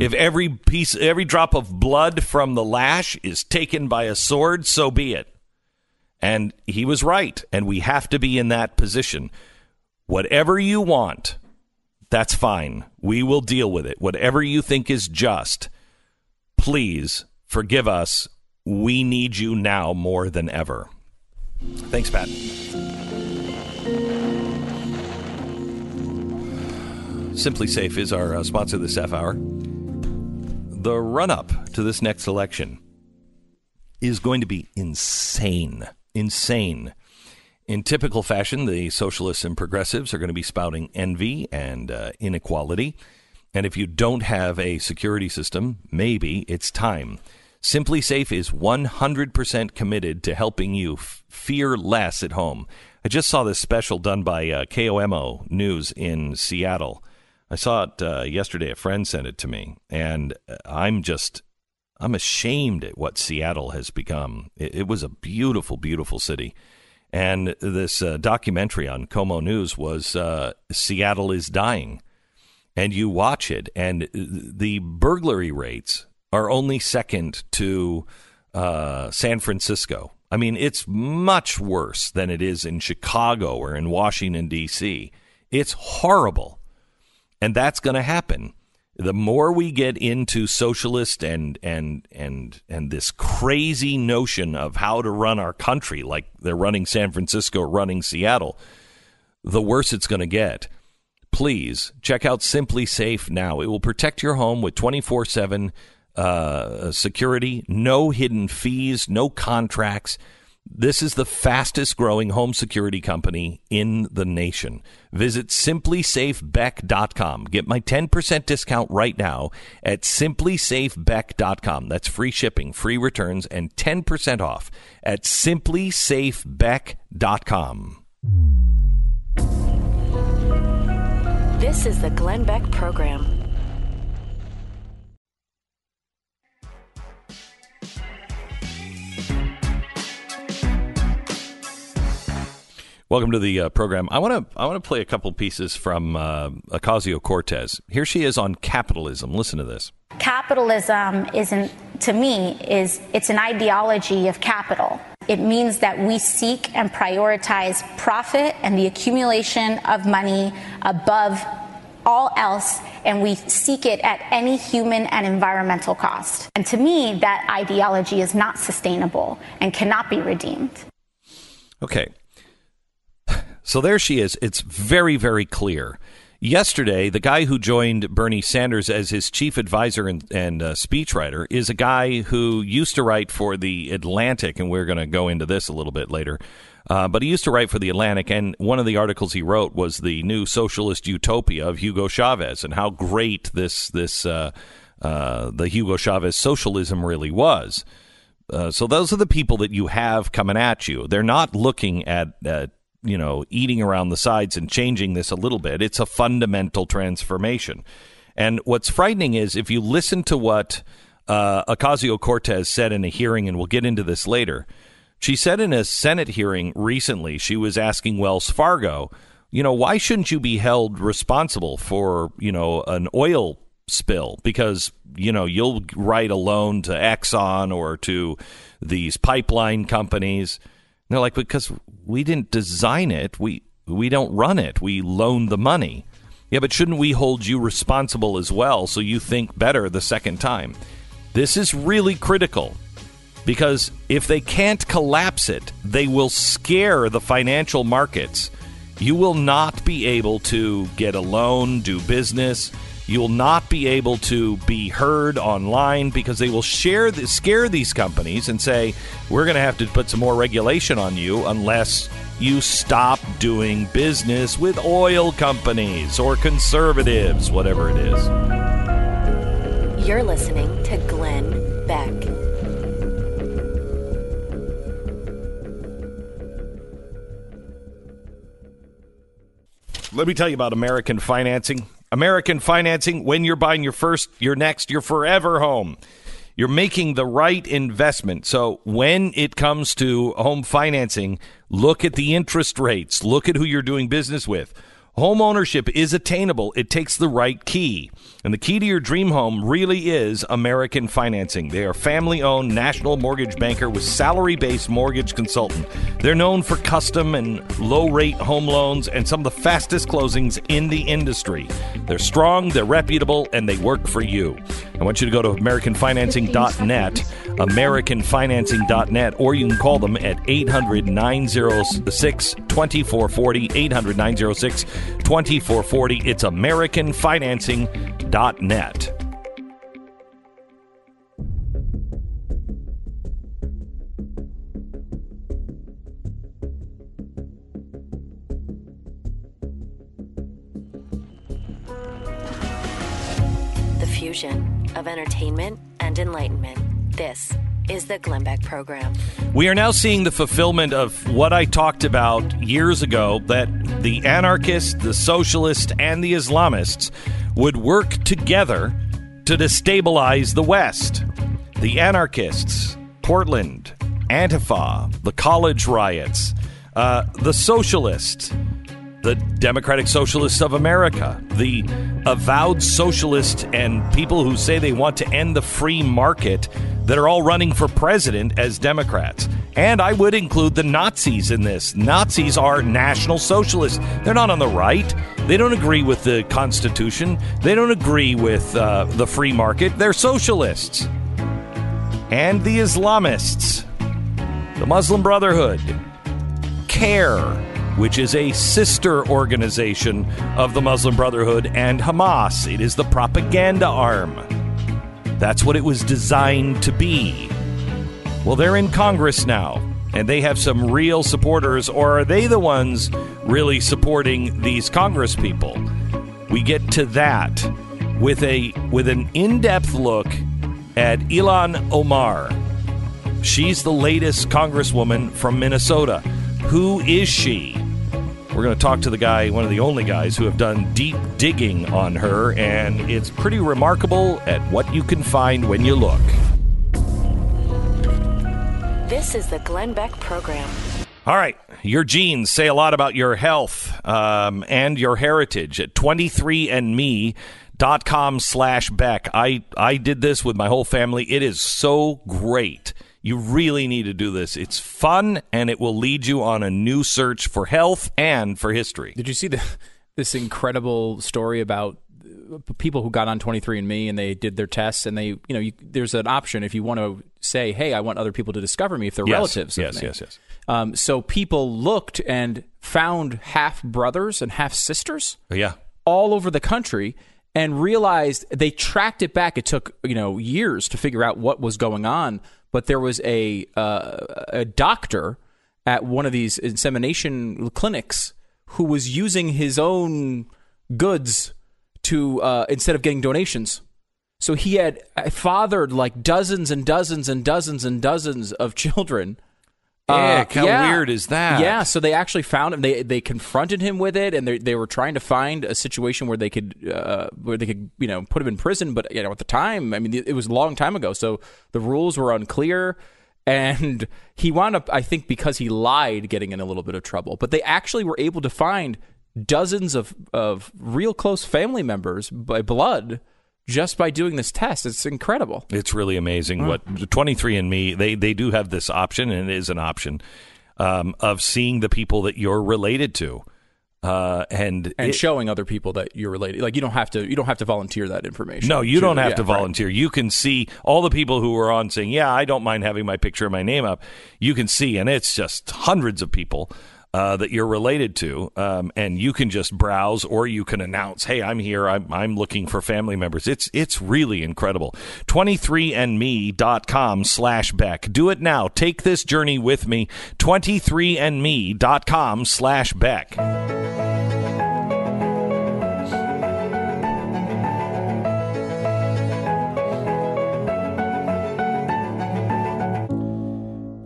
If every piece, every drop of blood from the lash is taken by a sword, so be it. And he was right, and we have to be in that position. Whatever you want, that's fine. We will deal with it. Whatever you think is just, please forgive us. We need you now more than ever. Thanks, Pat. SimpliSafe is our uh, sponsor this half hour. The run up to this next election is going to be insane. Insane. In typical fashion, the socialists and progressives are going to be spouting envy and uh, inequality. And if you don't have a security system, maybe it's time. SimpliSafe is 100% committed to helping you f- fear less at home. I just saw this special done by uh, KOMO News in Seattle. I saw it uh, yesterday. A friend sent it to me, and uh, I'm just I'm ashamed at what Seattle has become. It, it was a beautiful, beautiful city, and this uh, documentary on KOMO News was uh, Seattle is dying, and you watch it, and the burglary rates are only second to uh, San Francisco. I mean, it's much worse than it is in Chicago or in Washington D.C. It's horrible and that's going to happen. The more we get into socialist and and and and this crazy notion of how to run our country, like they're running San Francisco, running Seattle, the worse it's going to get. Please check out SimpliSafe now. It will protect your home with twenty four seven uh, security, no hidden fees, no contracts. This is the fastest growing home security company in the nation. Visit simplisafebeck.com. Get my 10% discount right now at simplisafebeck.com. That's free shipping, free returns, and 10% off at simplisafebeck.com. This is the Glenn Beck Program. Welcome to the uh, program. I want to I want to play a couple pieces from uh, Ocasio Cortez. Here she is on capitalism. Listen to this. Capitalism isn't to me is it's an ideology of capital. It means that we seek and prioritize profit and the accumulation of money above all else, and we seek it at any human and environmental cost. And to me, that ideology is not sustainable and cannot be redeemed. Okay. So there she is. It's very, very clear. Yesterday, the guy who joined Bernie Sanders as his chief advisor and, and uh, speechwriter is a guy who used to write for The Atlantic, and we're going to go into this a little bit later. Uh, but he used to write for The Atlantic, and one of the articles he wrote was the new socialist utopia of Hugo Chavez and how great this this uh, uh the Hugo Chavez socialism really was. Uh, so those are the people that you have coming at you. They're not looking at, at you know, eating around the sides and changing this a little bit. It's a fundamental transformation. And what's frightening is if you listen to what uh, Ocasio Cortez said in a hearing, and we'll get into this later. She said in a Senate hearing recently, she was asking Wells Fargo, you know, why shouldn't you be held responsible for, you know, an oil spill? Because, you know, you'll write a loan to Exxon or to these pipeline companies. And they're like, because we didn't design it. We we don't run it. We loan the money. Yeah, but shouldn't we hold you responsible as well so you think better the second time? This is really critical because if they can't collapse it, they will scare the financial markets. You will not be able to get a loan, do business. You will not be able to be heard online because they will share the, scare these companies and say, we're going to have to put some more regulation on you unless you stop doing business with oil companies or conservatives, whatever it is. You're listening to Glenn Beck. Let me tell you about American financing. American financing, when you're buying your first, your next, your forever home, you're making the right investment. So when it comes to home financing, look at the interest rates, look at who you're doing business with. Home ownership is attainable. It takes the right key. And the key to your dream home really is American Financing. They are family owned national mortgage banker with salary based mortgage consultant. They're known for custom and low rate home loans and some of the fastest closings in the industry. They're strong, they're reputable, and they work for you. I want you to go to AmericanFinancing.net, AmericanFinancing.net, or you can call them at 800 906 2440, 800 906 2440. It's AmericanFinancing.net. The fusion of entertainment and enlightenment. This is the Glenn Beck Program. We are now seeing the fulfillment of what I talked about years ago that the anarchists, the socialists, and the Islamists would work together to destabilize the West. The anarchists, Portland, Antifa, the college riots, uh, the socialists, the Democratic Socialists of America, the avowed socialists and people who say they want to end the free market that are all running for president as Democrats. And I would include the Nazis in this. Nazis are national socialists. They're not on the right. They don't agree with the Constitution. They don't agree with uh, the free market. They're socialists. And the Islamists, the Muslim Brotherhood, CAIR, which is a sister organization of the Muslim Brotherhood and Hamas. It is the propaganda arm. That's what it was designed to be. Well, they're in Congress now, and they have some real supporters, or are they the ones really supporting these Congress people? We get to that with a with an in-depth look at Ilhan Omar. She's the latest congresswoman from Minnesota. Who is she? We're going to talk to the guy, one of the only guys who have done deep digging on her, and it's pretty remarkable at what you can find when you look. This is the Glenn Beck Program. All right. Your genes say a lot about your health um, and your heritage at 23andme.com slash Beck. I, I did this with my whole family. It is so great. You really need to do this. It's fun and it will lead you on a new search for health and for history. Did you see the, this incredible story about people who got on 23andme and they did their tests and they you know you, there's an option if you want to say hey i want other people to discover me if they're Yes, relatives yes, yes, yes. um, so people looked and found half brothers and half sisters Yeah. all over the country and realized they tracked it back. It took you know years to figure out what was going on, but there was a uh, a doctor at one of these insemination clinics who was using his own goods to uh, instead of getting donations. So he had fathered like dozens and dozens and dozens and dozens of children. Ick, how weird is that? Uh, Yeah, so they actually found him. They they confronted him with it, and they they were trying to find a situation where they could uh, where they could you know put him in prison. But you know at the time, I mean, it was a long time ago, so the rules were unclear. And he wound up, I think, because he lied, getting in a little bit of trouble. But they actually were able to find dozens of of real close family members by blood just by doing this test. It's incredible. It's really amazing what 23andMe they they do have this option and it is an option um, of seeing the people that you're related to. Uh, and and it- showing other people that you're related. Like you don't have to you don't have to volunteer that information. No, you to- don't have yeah, to right. volunteer. You can see all the people who are on saying, "Yeah, I don't mind having my picture and my name up." You can see, and it's just hundreds of people uh, that you're related to, um, and you can just browse or you can announce, "Hey, I'm here. I'm I'm looking for family members." It's it's really incredible. 23andme.com slash Beck. Do it now. Take this journey with me. 23andme.com slash Beck.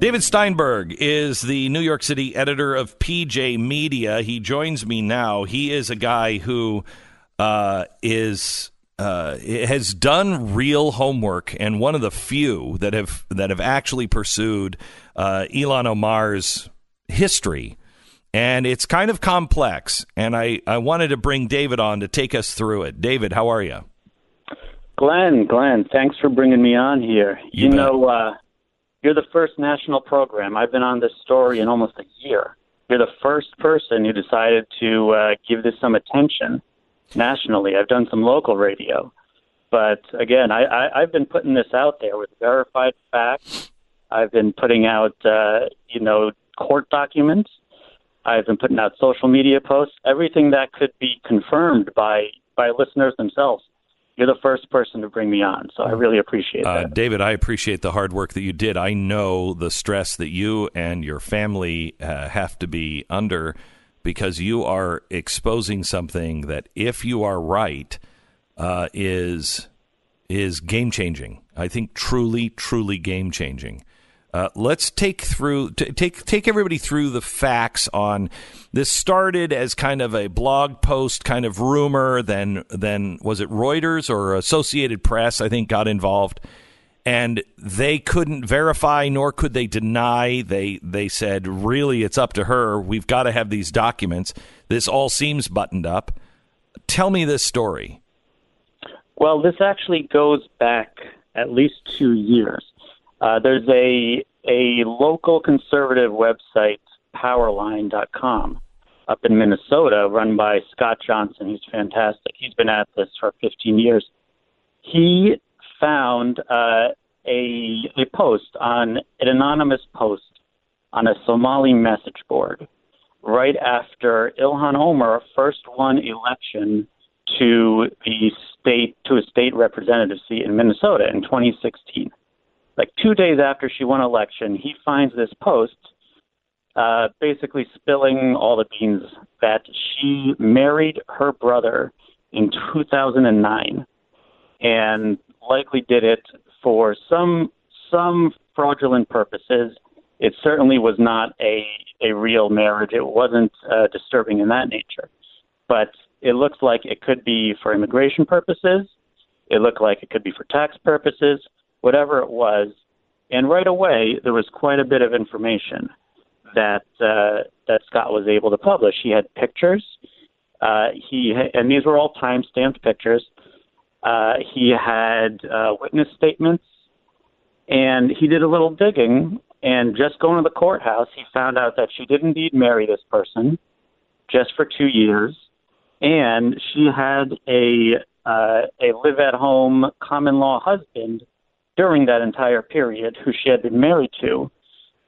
David Steinberg is the New York City editor of PJ Media. He joins me now. He is a guy who uh, is uh, has done real homework and one of the few that have that have actually pursued uh, Ilhan Omar's history. And it's kind of complex. And I, I wanted to bring David on to take us through it. David, how are you? Glenn, Glenn, thanks for bringing me on here. You, know, uh, you're the first national program. I've been on this story in almost a year. You're the first person who decided to uh, give this some attention nationally. I've done some local radio. But again, I, I, I've been putting this out there with verified facts. I've been putting out, uh, you know, court documents. I've been putting out social media posts, everything that could be confirmed by by listeners themselves. You're the first person to bring me on, so I really appreciate Uh, that. David, I appreciate the hard work that you did. I know the stress that you and your family uh, have to be under because you are exposing something that, if you are right, uh, is is game changing. I think truly, truly game changing. Uh, let's take through t- take take everybody through the facts on this. Started as kind of a blog post, kind of rumor. Then then was it Reuters or Associated Press? I think got involved, and they couldn't verify nor could they deny. They they said really it's up to her. We've got to have these documents. This all seems buttoned up. Tell me this story. Well, this actually goes back at least two years. Uh, there's a a local conservative website, Powerline.com, up in Minnesota, run by Scott Johnson. He's fantastic. He's been at this for 15 years. He found uh, a a post on an anonymous post on a Somali message board right after Ilhan Omar first won election to the state to a state representative seat in Minnesota in 2016. Like two days after she won election, he finds this post, uh, basically spilling all the beans that she married her brother in 2009, and likely did it for some some fraudulent purposes. It certainly was not a a real marriage. It wasn't uh, disturbing in that nature, but it looks like it could be for immigration purposes. It looked like it could be for tax purposes, whatever it was. And right away, there was quite a bit of information that uh, that Scott was able to publish. He had pictures. Uh, he and these were all time stamped pictures. Uh, he had uh, witness statements, and he did a little digging. And just going to the courthouse, he found out that she did indeed marry this person, just for two years, and she had a uh, a live at home common law husband during that entire period, who she had been married to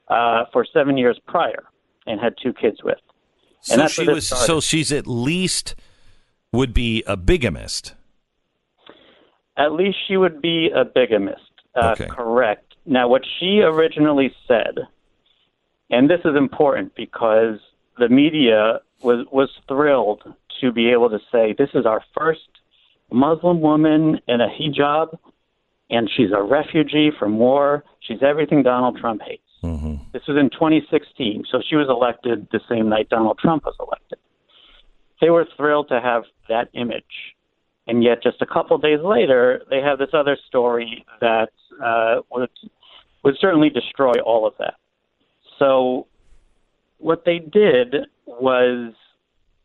uh, for seven years prior, and had two kids with. And So she was. So she's at least would be a bigamist. At least she would be a bigamist. Uh, Okay. Correct. Now, what she originally said, and this is important because the media was was thrilled to be able to say this is our first Muslim woman in a hijab, and she's a refugee from war. She's everything Donald Trump hates. This was in 2016, so she was elected the same night Donald Trump was elected. They were thrilled to have that image. And yet, just a couple days later, they have this other story that uh, would would certainly destroy all of that. So, what they did was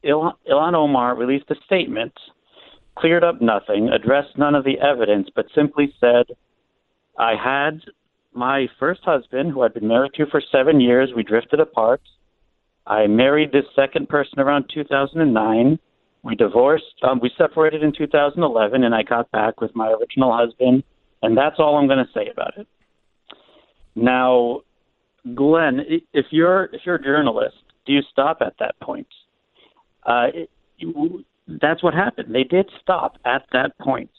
Il- Ilhan Omar released a statement, cleared up nothing, addressed none of the evidence, but simply said, "I had my first husband, who I'd been married to for seven years. We drifted apart. I married this second person around 2009." We divorced. Um, we separated in 2011, and I got back with my original husband, and that's all I'm going to say about it. Now, Glenn, if you're if you're a journalist, do you stop at that point? Uh, it, that's what happened. They did stop at that point.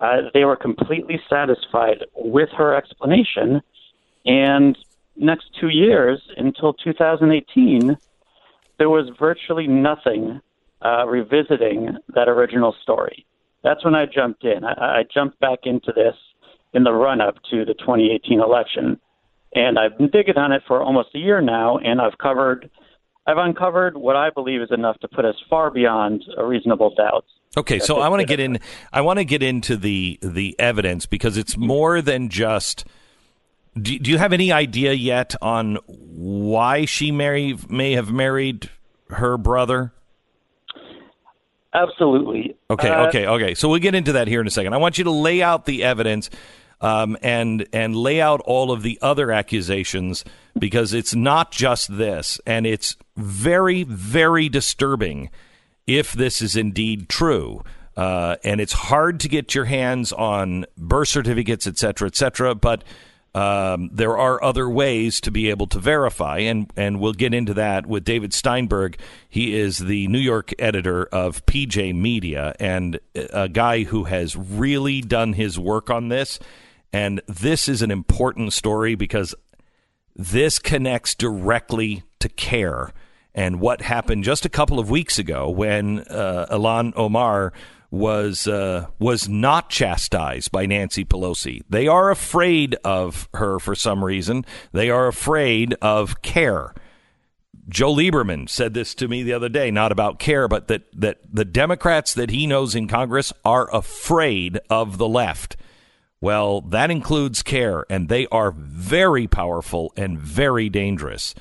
Uh, they were completely satisfied with her explanation, and next two years until 2018, there was virtually nothing uh, revisiting that original story. That's when I jumped in. I, I jumped back into this in the run up to the 2018 election. And I've been digging on it for almost a year now, and I've covered, I've uncovered what I believe is enough to put us far beyond a reasonable doubt. Okay, so I want to get in. I want to get into the the evidence because it's more than just. Do, do you have any idea yet on why she marry, may have married her brother? Absolutely. Okay, Uh, okay, okay. So we'll get into that here in a second. I want you to lay out the evidence um, and and lay out all of the other accusations because it's not just this, and it's very, very disturbing if this is indeed true. Uh, and it's hard to get your hands on birth certificates, et cetera, et cetera. But um, there are other ways to be able to verify, and and we'll get into that with David Steinberg. He is the New York editor of PJ Media and a guy who has really done his work on this. And this is an important story because this connects directly to CAIR and what happened just a couple of weeks ago when uh, Omar was uh, was not chastised by Nancy Pelosi. They are afraid of her for some reason. They are afraid of CAIR. Joe Lieberman said this to me the other day, not about CAIR, but that, that the Democrats that he knows in Congress are afraid of the left. Well, that includes CAIR, and they are very powerful and very dangerous.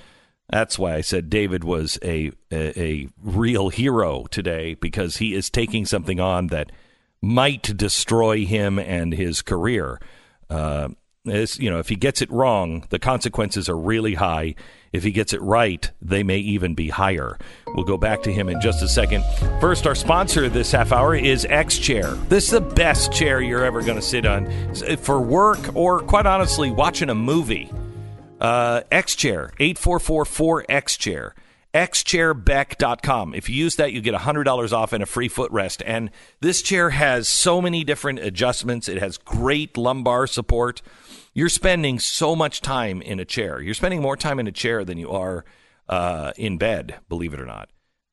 That's why I said David was a, a, a real hero today because he is taking something on that might destroy him and his career. Uh, you know, if he gets it wrong, the consequences are really high. If he gets it right, they may even be higher. We'll go back to him in just a second. First, our sponsor this half hour is X Chair. This is the best chair you're ever going to sit on for work or, quite honestly, watching a movie. Uh, X Chair, 8444 X Chair. xchairbeck.com. If you use that, you get $100 off and a free footrest. And this chair has so many different adjustments. It has great lumbar support. You're spending so much time in a chair. You're spending more time in a chair than you are uh, in bed, believe it or not.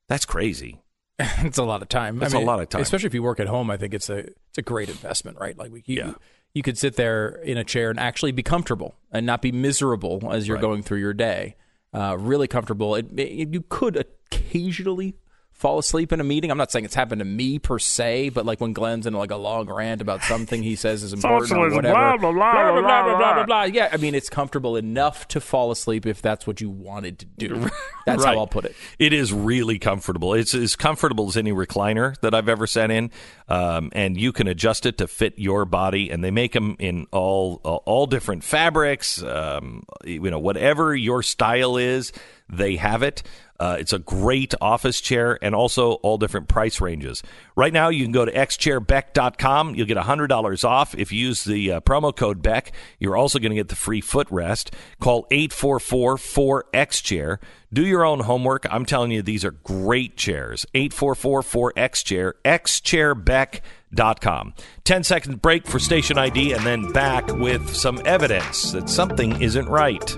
That's crazy. it's a lot of time. That's a lot of time. especially if you work at home. I think it's a it's a great investment, right? Like you, you could sit there in a chair and actually be comfortable and not be miserable as you're Right. going through your day. Uh, really comfortable. It, it- you could occasionally fall asleep in a meeting. I'm not saying it's happened to me per se, but like when Glenn's in like a long rant about something he says is important or whatever. blah, blah, blah, blah, blah, blah, blah, blah. blah, blah. Yeah, I mean it's comfortable enough to fall asleep if that's what you wanted to do. That's Right. how I'll put it. It is really comfortable. It's as comfortable as any recliner that I've ever sat in, um, and you can adjust it to fit your body. And they make them in all all different fabrics. Um, you know, whatever your style is, they have it. Uh, it's a great office chair and also all different price ranges. Right now, you can go to xchairbeck.com. You'll get $100 off if you use the uh, promo code Beck. You're also going to get the free footrest. Call 844 4XChair. Do your own homework. I'm telling you, these are great chairs. 844 4XChair, xchairbeck.com. 10 second break for station ID and then back with some evidence that something isn't right.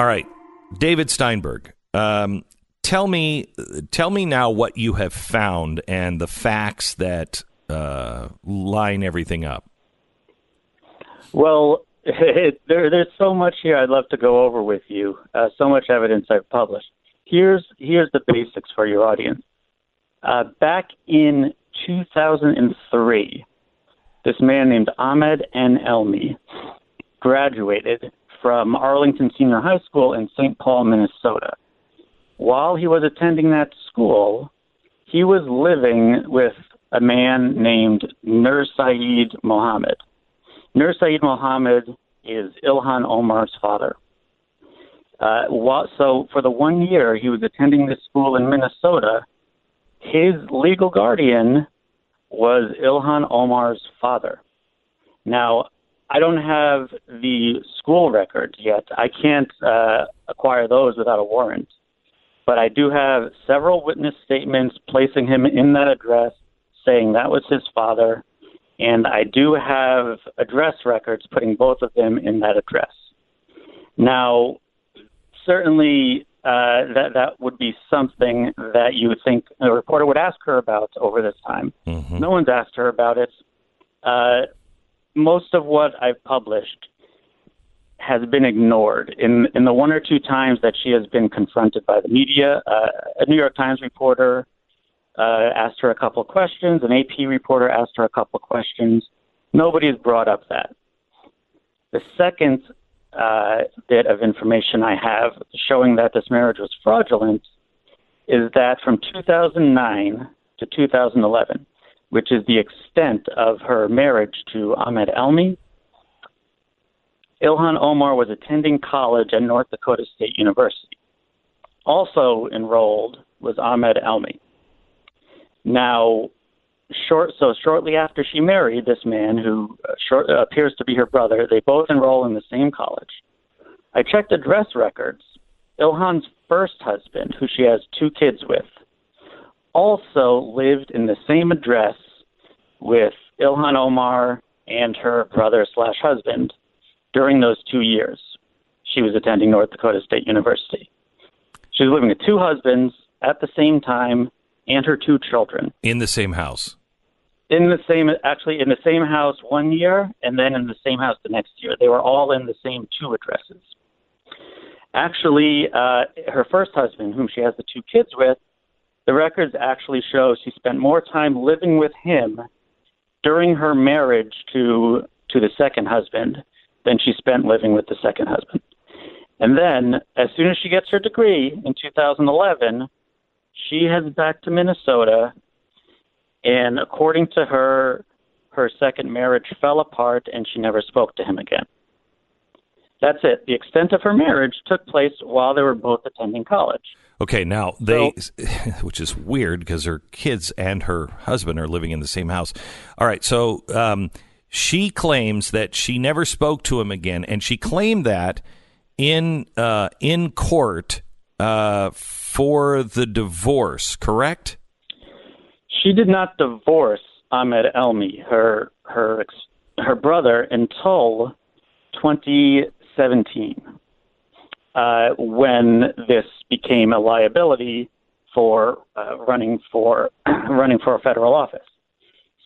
All right, David Steinberg. Um, tell me, tell me now what you have found and the facts that uh, line everything up. Well, there, there's so much here I'd love to go over with you. Uh, so much evidence I've published. Here's here's the basics for your audience. Uh, back in 2003, this man named Ahmed N. Elmi graduated from Arlington Senior High School in St. Paul, Minnesota. While he was attending that school, he was living with a man named Nur Saeed Mohammed. Nur Saeed Mohammed is Ilhan Omar's father. Uh, while, so, for the one year he was attending this school in Minnesota, his legal guardian was Ilhan Omar's father. Now, I don't have the school records yet. I can't uh, acquire those without a warrant. But I do have several witness statements placing him in that address, saying that was his father. And I do have address records putting both of them in that address. Now, certainly uh, that that would be something that you would think a reporter would ask her about over this time. No one's asked her about it. Uh, most of what I've published has been ignored. In in the one or two times that she has been confronted by the media, uh, a New York Times reporter uh, asked her a couple questions, an AP reporter asked her a couple questions. Nobody has brought up that. The second uh, bit of information I have showing that this marriage was fraudulent is that from 2009 to 2011, which is the extent of her marriage to Ahmed Elmi, Ilhan Omar was attending college at North Dakota State University. Also enrolled was Ahmed Elmi. Now, short so shortly after she married this man who uh, short, uh, appears to be her brother, they both enroll in the same college. I checked address records. Ilhan's first husband, who she has two kids with, also lived in the same address with Ilhan Omar and her brother slash husband during those two years. She was attending North Dakota State University. She was living with two husbands at the same time and her two children In the same house. in the same actually in the same house one year and then in the same house the next year they were all in the same two addresses actually uh, her first husband whom she has the two kids with the records actually show she spent more time living with him during her marriage to to the second husband than she spent living with the second husband and then as soon as she gets her degree in 2011 she heads back to minnesota and according to her, her second marriage fell apart and she never spoke to him again. That's it. The extent of her marriage took place while they were both attending college. Okay, now they, which is weird because her kids and her husband are living in the same house. All right, so um, she claims that she never spoke to him again, and she claimed that in uh, in court uh, for the divorce. Correct? She did not divorce Ahmed Elmi, her her her brother, until 2017, uh, when this became a liability for uh, running for running for a federal office.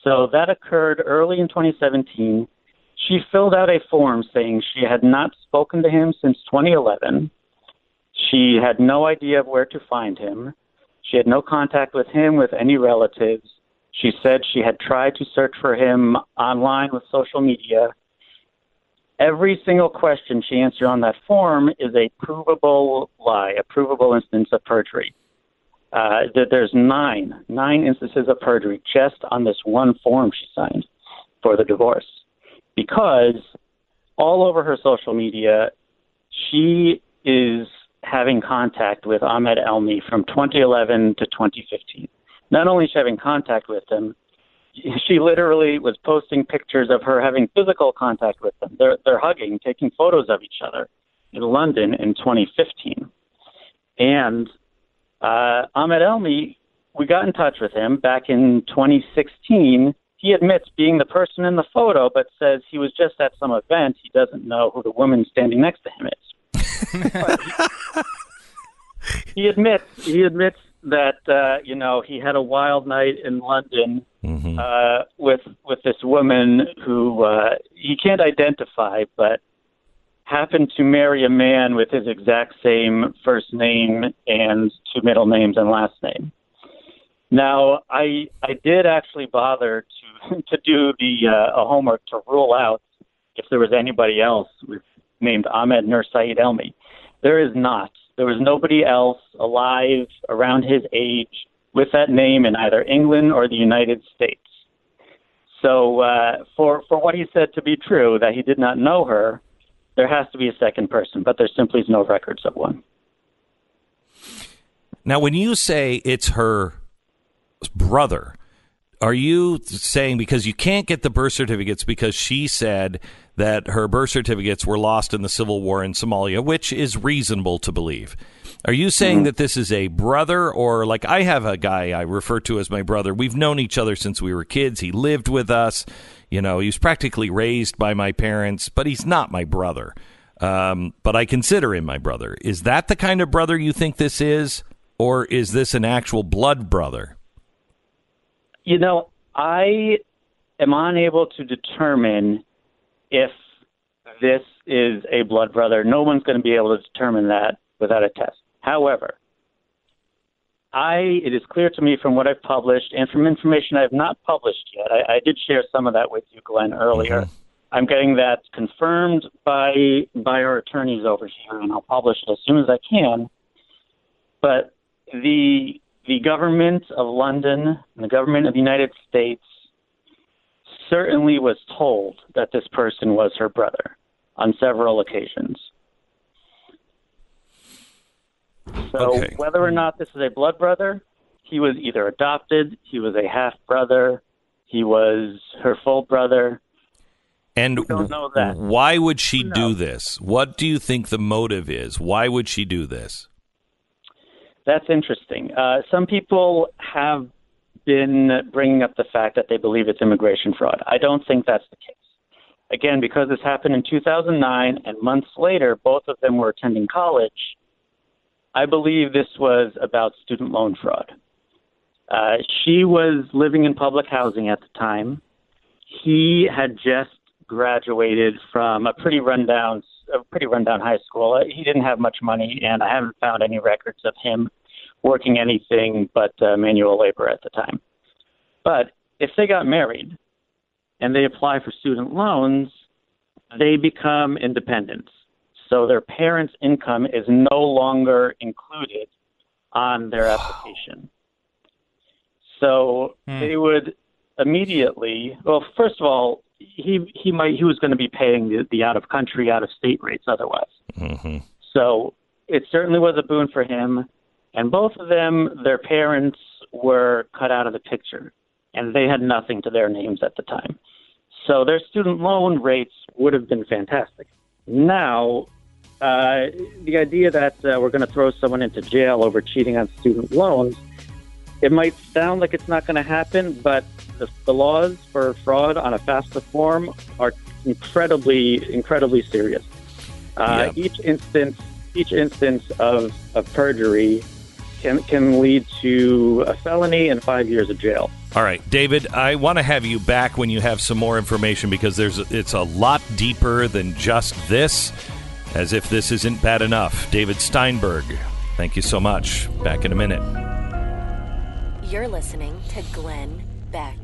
So that occurred early in 2017. She filled out a form saying she had not spoken to him since 2011. She had no idea of where to find him. She had no contact with him, with any relatives. She said she had tried to search for him online with social media. Every single question she answered on that form is a provable lie, a provable instance of perjury. Uh, there's nine, nine instances of perjury just on this one form she signed for the divorce. Because all over her social media, she is having contact with Ahmed Elmi from 2011 to 2015. Not only is she having contact with him, she literally was posting pictures of her having physical contact with them. They're, they're hugging, taking photos of each other in London in 2015. And uh, Ahmed Elmi, we got in touch with him back in 2016. He admits being the person in the photo, but says he was just at some event. He doesn't know who the woman standing next to him is. he admits he admits that uh, you know he had a wild night in London Mm-hmm. uh, with with this woman who uh, he can't identify, but happened to marry a man with his exact same first name and two middle names and last name. Now, I I did actually bother to to do the uh, a homework to rule out if there was anybody else with named Ahmed Nur Saeed Elmi. There is not. There was nobody else alive around his age with that name in either England or the United States. So, uh, for for what he said to be true, that he did not know her, there has to be a second person, but there simply is no records of one. Now, when you say it's her brother, are you saying because you can't get the birth certificates because she said that her birth certificates were lost in the civil war in Somalia, which is reasonable to believe? Are you saying Mm-hmm. that this is a brother or like I have a guy I refer to as my brother? We've known each other since we were kids. He lived with us. You know, he was practically raised by my parents, but he's not my brother. Um, but I consider him my brother. Is that the kind of brother you think this is? Or is this an actual blood brother? You know, I am unable to determine if this is a blood brother. No one's going to be able to determine that without a test. However, I it is clear to me from what I've published and from information I have not published yet. I, I did share some of that with you, Glenn, earlier. Mm-hmm. I'm getting that confirmed by by our attorneys over here, and I'll publish it as soon as I can. But the the government of London and the government of the United States certainly was told that this person was her brother on several occasions. So whether or not this is a blood brother, he was either adopted, he was a half brother, he was her full brother. And don't know that. why would she do this? What do you think the motive is? Why would she do this? That's interesting. Uh, some people have been bringing up the fact that they believe it's immigration fraud. I don't think that's the case. Again, because this happened in 2009 and months later, both of them were attending college, I believe this was about student loan fraud. Uh, she was living in public housing at the time. He had just graduated from a pretty rundown, a pretty rundown high school. Uh, He didn't have much money, and I haven't found any records of him working anything but uh, manual labor at the time. But if they got married and they apply for student loans, they become independent. So their parents' income is no longer included on their application. So they would immediately, well, first of all, he he might he was going to be paying the, the out of country, out of state rates otherwise. Mm-hmm. So it certainly was a boon for him. And both of them, their parents were cut out of the picture, and they had nothing to their names at the time. So their student loan rates would have been fantastic. Now, uh, the idea that uh, we're going to throw someone into jail over cheating on student loans, it might sound like it's not going to happen, but the, the laws for fraud on a FAFSA form are incredibly, incredibly serious. Uh, Each instance, each instance of, of perjury can, can lead to a felony and five years of jail. All right, David, I want to have you back when you have some more information because there's it's a lot deeper than just this. As if this isn't bad enough. David Steinberg, thank you so much. Back in a minute. You're listening to Glenn Beck.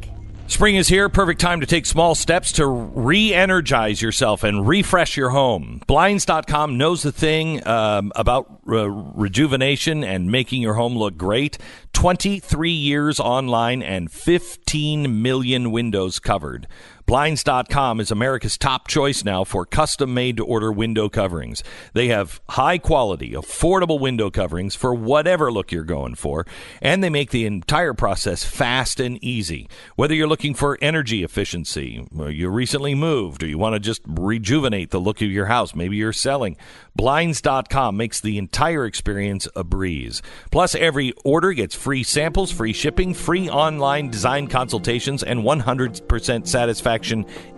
Spring is here. Perfect time to take small steps to re energize yourself and refresh your home. Blinds.com knows the thing um, about uh, rejuvenation and making your home look great. 23 years online and 15 million windows covered. Blinds.com is America's top choice now for custom made to order window coverings. They have high quality, affordable window coverings for whatever look you're going for, and they make the entire process fast and easy. Whether you're looking for energy efficiency, or you recently moved, or you want to just rejuvenate the look of your house, maybe you're selling, Blinds.com makes the entire experience a breeze. Plus, every order gets free samples, free shipping, free online design consultations, and 100% satisfaction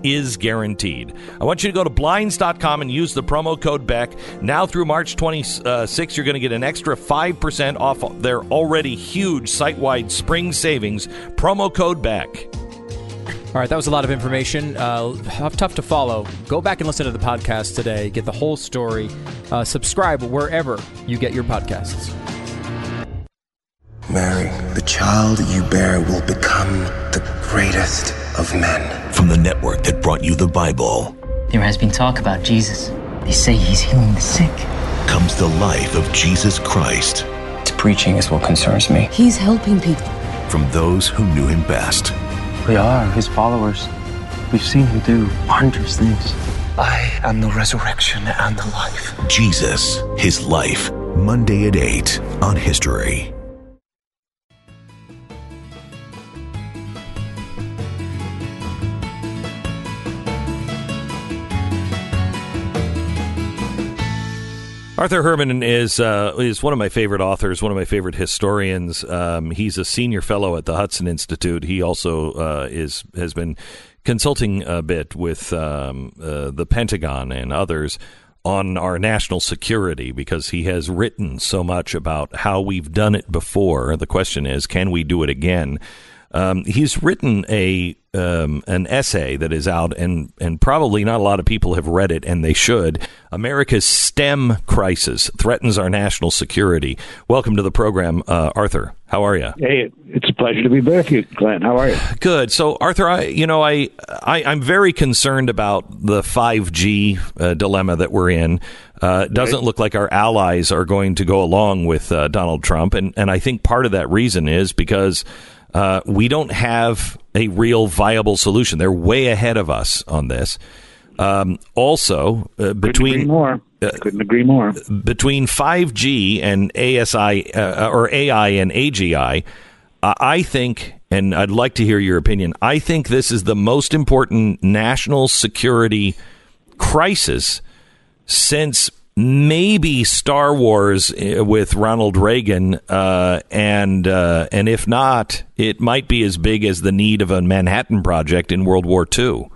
is guaranteed. I want you to go to Blinds.com and use the promo code BECK. Now through March 26th, you're going to get an extra 5% off their already huge site wide spring savings. Promo code BECK. All right, that was a lot of information. Uh, tough to follow. Go back and listen to the podcast today. Get the whole story. Uh, subscribe wherever you get your podcasts. Mary, the child you bear will become the greatest of men. From the network that brought you the Bible. There has been talk about Jesus. They say he's healing the sick. Comes the life of Jesus Christ. His preaching is what concerns me. He's helping people. From those who knew him best. We are his followers. We've seen him do wondrous things. I am the resurrection and the life. Jesus, his life. Monday at 8 on History. Arthur Herman is uh, is one of my favorite authors, one of my favorite historians. Um, he's a senior fellow at the Hudson Institute. He also uh, is has been consulting a bit with um, uh, the Pentagon and others on our national security because he has written so much about how we've done it before. The question is, can we do it again? Um, he's written a um, an essay that is out, and and probably not a lot of people have read it, and they should. America's STEM crisis threatens our national security. Welcome to the program, uh, Arthur. How are you? Hey, it's a pleasure to be back here, Glenn. How are you? Good. So, Arthur, I you know I, I am very concerned about the 5G uh, dilemma that we're in. Uh, it doesn't right. look like our allies are going to go along with uh, Donald Trump, and and I think part of that reason is because uh, we don't have a real viable solution. They're way ahead of us on this. Um, also, uh, between more. Uh, Couldn't agree more. Between 5G and ASI uh, or AI and AGI, I think, and I'd like to hear your opinion. I think this is the most important national security crisis since maybe Star Wars eh, with Ronald Reagan, uh, and uh, and if not, it might be as big as the need of a Manhattan Project in World War II.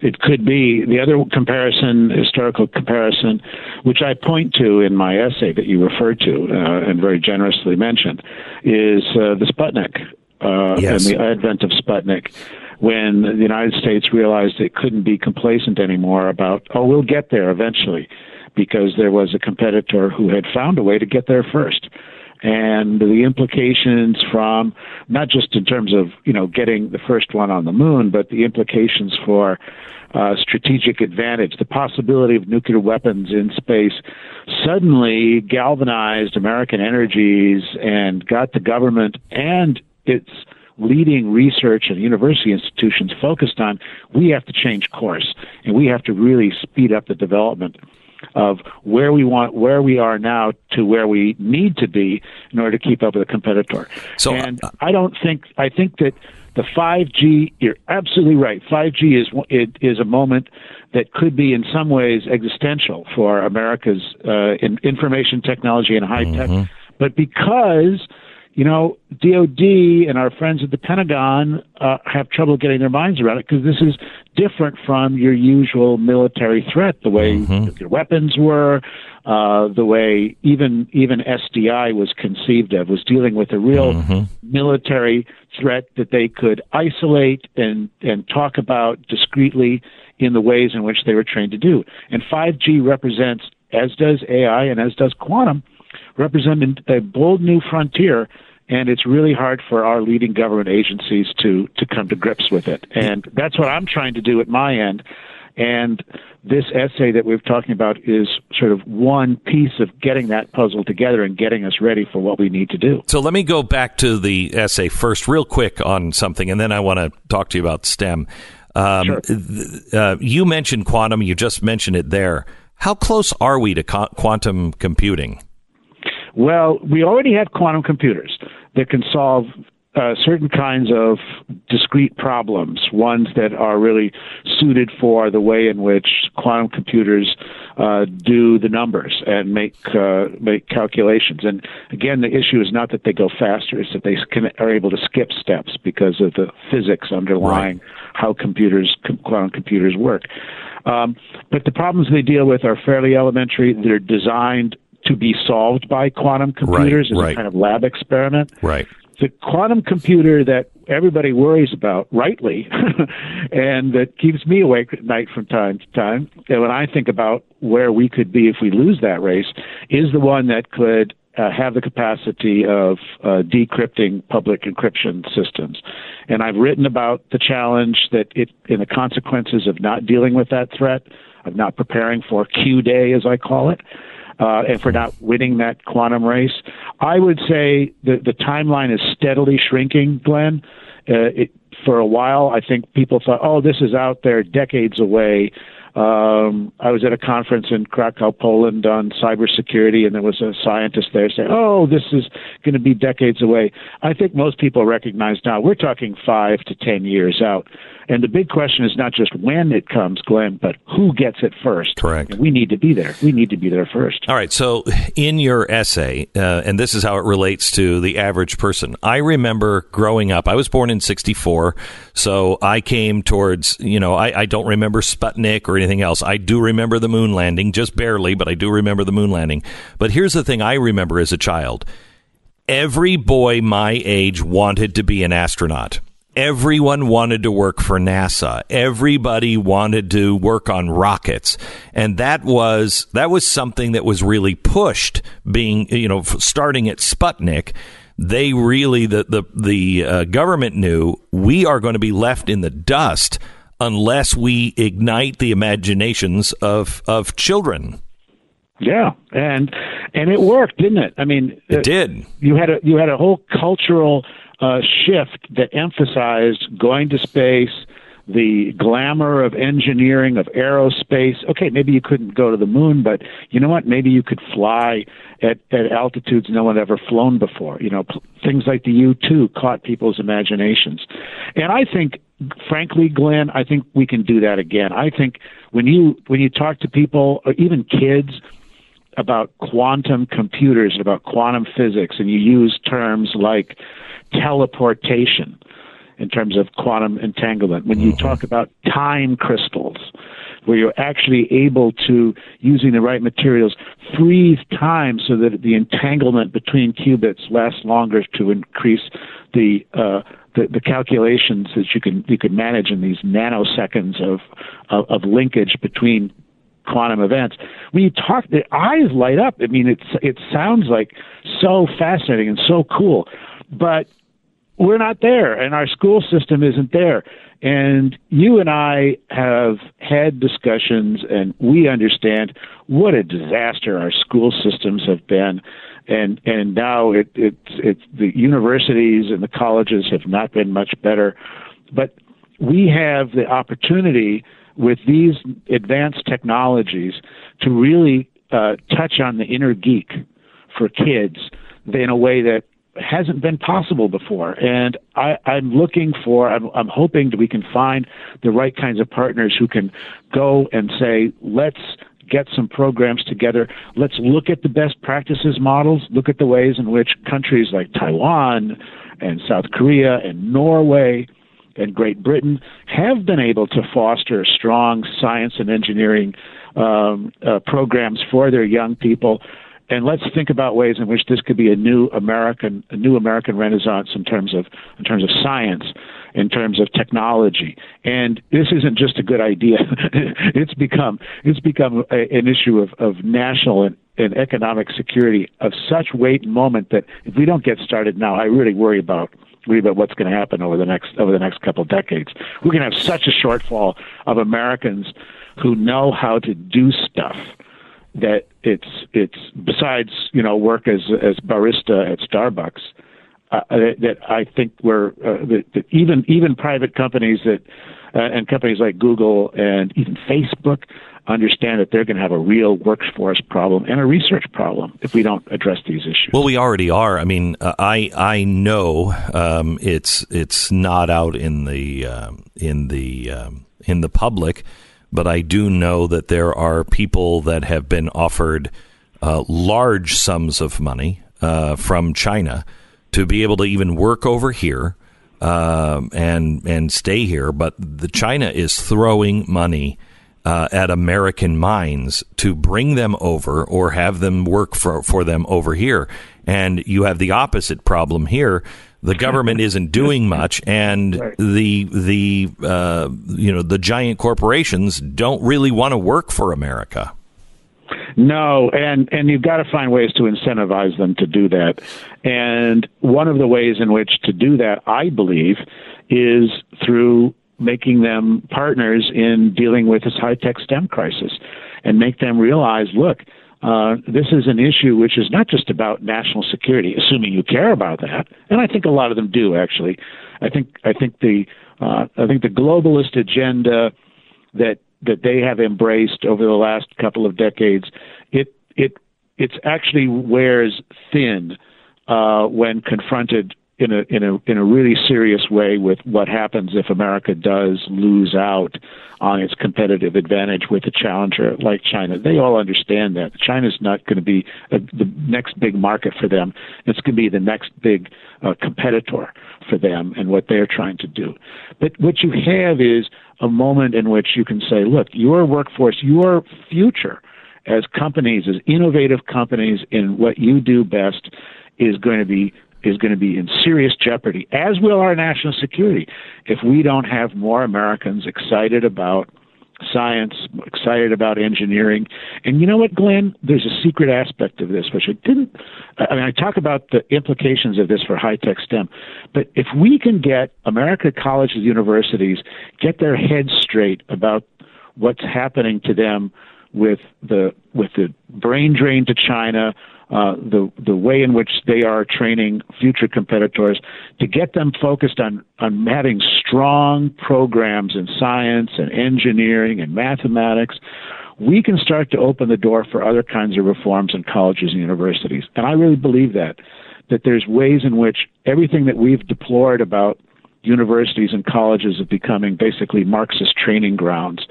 It could be the other comparison, historical comparison, which I point to in my essay that you referred to uh, and very generously mentioned, is uh, the Sputnik uh, yes. and the advent of Sputnik when the United States realized it couldn't be complacent anymore about, oh, we'll get there eventually because there was a competitor who had found a way to get there first. And the implications from not just in terms of you know getting the first one on the moon, but the implications for uh, strategic advantage, the possibility of nuclear weapons in space, suddenly galvanized American energies and got the government and its leading research and university institutions focused on we have to change course and we have to really speed up the development of where we want where we are now to where we need to be in order to keep up with a competitor. So, and uh, I don't think I think that the 5G. You're absolutely right. 5G is it is a moment that could be in some ways existential for America's uh, in information technology and high tech, mm-hmm. but because you know, DOD and our friends at the Pentagon uh, have trouble getting their minds around it because this is different from your usual military threat, the way your weapons were, uh, the way even even SDI was conceived of, was dealing with a real military threat that they could isolate and and talk about discreetly in the ways in which they were trained to do. And 5G represents, as does AI and as does quantum, represent a bold new frontier and it's really hard for our leading government agencies to to come to grips with it. And that's what I'm trying to do at my end. And this essay that we're talking about is sort of one piece of getting that puzzle together and getting us ready for what we need to do. So let me go back to the essay first, real quick on something, and then I want to talk to you about STEM. Um, th- uh, you mentioned quantum. You just mentioned it there. How close are we to co- quantum computing? Well, we already have quantum computers that can solve uh, certain kinds of discrete problems, ones that are really suited for the way in which quantum computers uh, do the numbers and make uh, make calculations. And again, the issue is not that they go faster; it's that they can, are able to skip steps because of the physics underlying how computers, quantum computers work. Um, but the problems they deal with are fairly elementary. They're designed to be solved by quantum computers as right. a kind of lab experiment. Right. The quantum computer that everybody worries about, rightly, and that keeps me awake at night from time to time, and when I think about where we could be if we lose that race, is the one that could uh, have the capacity of uh, decrypting public encryption systems. And I've written about the challenge that it, and the consequences of not dealing with that threat, of not preparing for Q Day, as I call it uh, and for not winning that quantum race. I would say the the timeline is steadily shrinking, Glenn. Uh, it, for a while, I think people thought, "Oh, this is out there, decades away." Um, I was at a conference in Krakow, Poland, on cybersecurity, and there was a scientist there saying, "Oh, this is going to be decades away." I think most people recognize now we're talking five to ten years out. And the big question is not just when it comes, Glenn, but who gets it first. Correct. And we need to be there. We need to be there first. All right. So, in your essay, uh, and this is how it relates to the average person, I remember growing up. I was born in 64. So, I came towards, you know, I, I don't remember Sputnik or anything else. I do remember the moon landing, just barely, but I do remember the moon landing. But here's the thing I remember as a child every boy my age wanted to be an astronaut. Everyone wanted to work for NASA. Everybody wanted to work on rockets. And that was, that was something that was really pushed being, you know, starting at Sputnik. They really, the, the, the uh, government knew we are going to be left in the dust unless we ignite the imaginations of, of children. Yeah, and and it worked, didn't it? I mean, it did. You had a you had a whole cultural uh, shift that emphasized going to space, the glamour of engineering, of aerospace. Okay, maybe you couldn't go to the moon, but you know what? Maybe you could fly at, at altitudes no one had ever flown before. You know, pl- things like the U 2 caught people's imaginations. And I think, frankly, Glenn, I think we can do that again. I think when you when you talk to people, or even kids, about quantum computers and about quantum physics, and you use terms like teleportation in terms of quantum entanglement. When you talk about time crystals, where you're actually able to, using the right materials, freeze time so that the entanglement between qubits lasts longer to increase the uh, the, the calculations that you can you can manage in these nanoseconds of, of of linkage between quantum events. When you talk, the eyes light up. I mean, it's it sounds like so fascinating and so cool, but we're not there, and our school system isn't there. And you and I have had discussions, and we understand what a disaster our school systems have been. And and now it, it's it's the universities and the colleges have not been much better, but we have the opportunity with these advanced technologies to really uh, touch on the inner geek for kids in a way that hasn't been possible before. And I, I'm looking for, I'm, I'm hoping that we can find the right kinds of partners who can go and say, let's get some programs together. Let's look at the best practices models. Look at the ways in which countries like Taiwan and South Korea and Norway and Great Britain have been able to foster strong science and engineering um, uh, programs for their young people. And let's think about ways in which this could be a new American, a new American Renaissance in terms of in terms of science, in terms of technology. And this isn't just a good idea; it's become it's become a, an issue of, of national and, and economic security of such weight and moment that if we don't get started now, I really worry about worry about what's going to happen over the next over the next couple of decades. We're going to have such a shortfall of Americans who know how to do stuff that it's it's besides you know work as as barista at Starbucks. Uh, that I think we're uh, that, that even even private companies that uh, and companies like Google and even Facebook understand that they're going to have a real workforce problem and a research problem if we don't address these issues. Well, we already are. I mean, uh, I I know um, it's it's not out in the um, in the um, in the public but I do know that there are people that have been offered uh, large sums of money uh, from China to be able to even work over here uh, and and stay here. But the China is throwing money. Uh, at American mines to bring them over or have them work for, for them over here. And you have the opposite problem here the government isn't doing much, and the the uh, you know the giant corporations don't really want to work for America. No, and and you've got to find ways to incentivize them to do that. And one of the ways in which to do that, I believe, is through making them partners in dealing with this high tech STEM crisis, and make them realize, look, uh, this is an issue which is not just about national security, assuming you care about that, and I think a lot of them do actually. I think I think the uh, I think the globalist agenda that that they have embraced over the last couple of decades, it it it actually wears thin uh, when confronted in a in a in a really serious way with what happens if America does lose out on its competitive advantage with a challenger like China. They all understand that China's not going to be a, the next big market for them. It's going to be the next big uh, competitor for them and what they're trying to do. But what you have is a moment in which you can say, look, your workforce, your future as companies, as innovative companies in what you do best is going to be is going to be in serious jeopardy, as will our national security, if we don't have more Americans excited about science, excited about engineering. And you know what, Glenn? There's a secret aspect of this, which I didn't. I mean, I talk about the implications of this for high tech STEM, but if we can get American colleges, and universities, get their heads straight about what's happening to them with the with the brain drain to China, uh, the the way in which they are training future competitors to get them focused on on having strong programs in science and engineering and mathematics we can start to open the door for other kinds of reforms in colleges and universities. And i really believe that that there's ways in which everything that we've deplored about universities and colleges of becoming basically marxist training grounds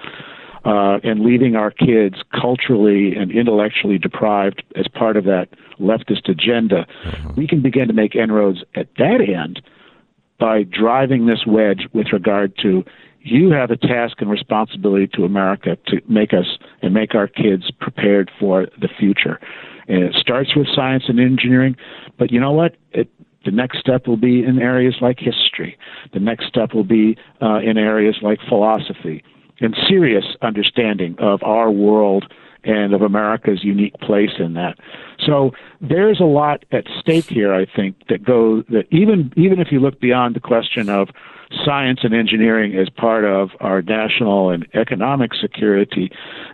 uh, and leaving our kids culturally and intellectually deprived as part of that leftist agenda, mm-hmm. we can begin to make inroads at that end by driving this wedge with regard to you have a task and responsibility to America to make us and make our kids prepared for the future. And it starts with science and engineering, but you know what? It, the next step will be in areas like history. The next step will be uh, in areas like philosophy and serious understanding of our world and of America's unique place in that. So there's a lot at stake here, I think, that goes that even even if you look beyond the question of science and engineering as part of our national and economic security,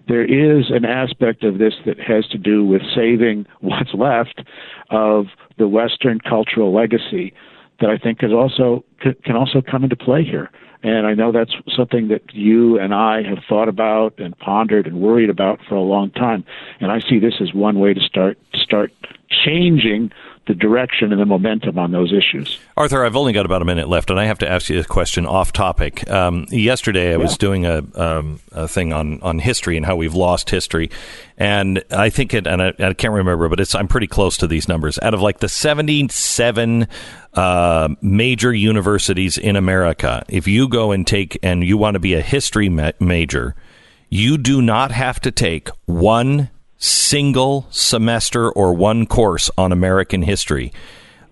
there is an aspect of this that has to do with saving what's left of the Western cultural legacy that I think is also can also come into play here. And I know that's something that you and I have thought about and pondered and worried about for a long time. And I see this as one way to start start changing the direction and the momentum on those issues. Arthur, I've only got about a minute left, and I have to ask you a question off topic. Um, yesterday, I was doing a, um, a thing on, on history and how we've lost history, and I think it, and I, I can't remember, but it's I'm pretty close to these numbers. Out of like the 77 uh, major universities in America, if you go and take and you want to be a history ma- major, you do not have to take one single semester or one course on American history.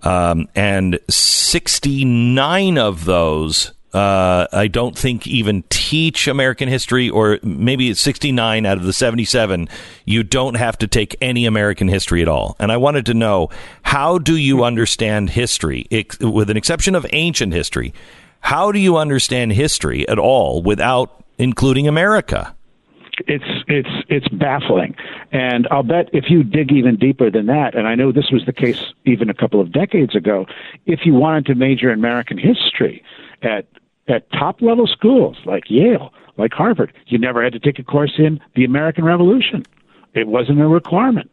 Um, and 69 of those, uh, I don't think even teach American history, or maybe it's 69 out of the 77. You don't have to take any American history at all. And I wanted to know how do you understand history, with an exception of ancient history? How do you understand history at all without including America? It's it's it's baffling. And I'll bet if you dig even deeper than that, and I know this was the case even a couple of decades ago, if you wanted to major in American history at at top level schools like Yale, like Harvard, you never had to take a course in the American Revolution. It wasn't a requirement.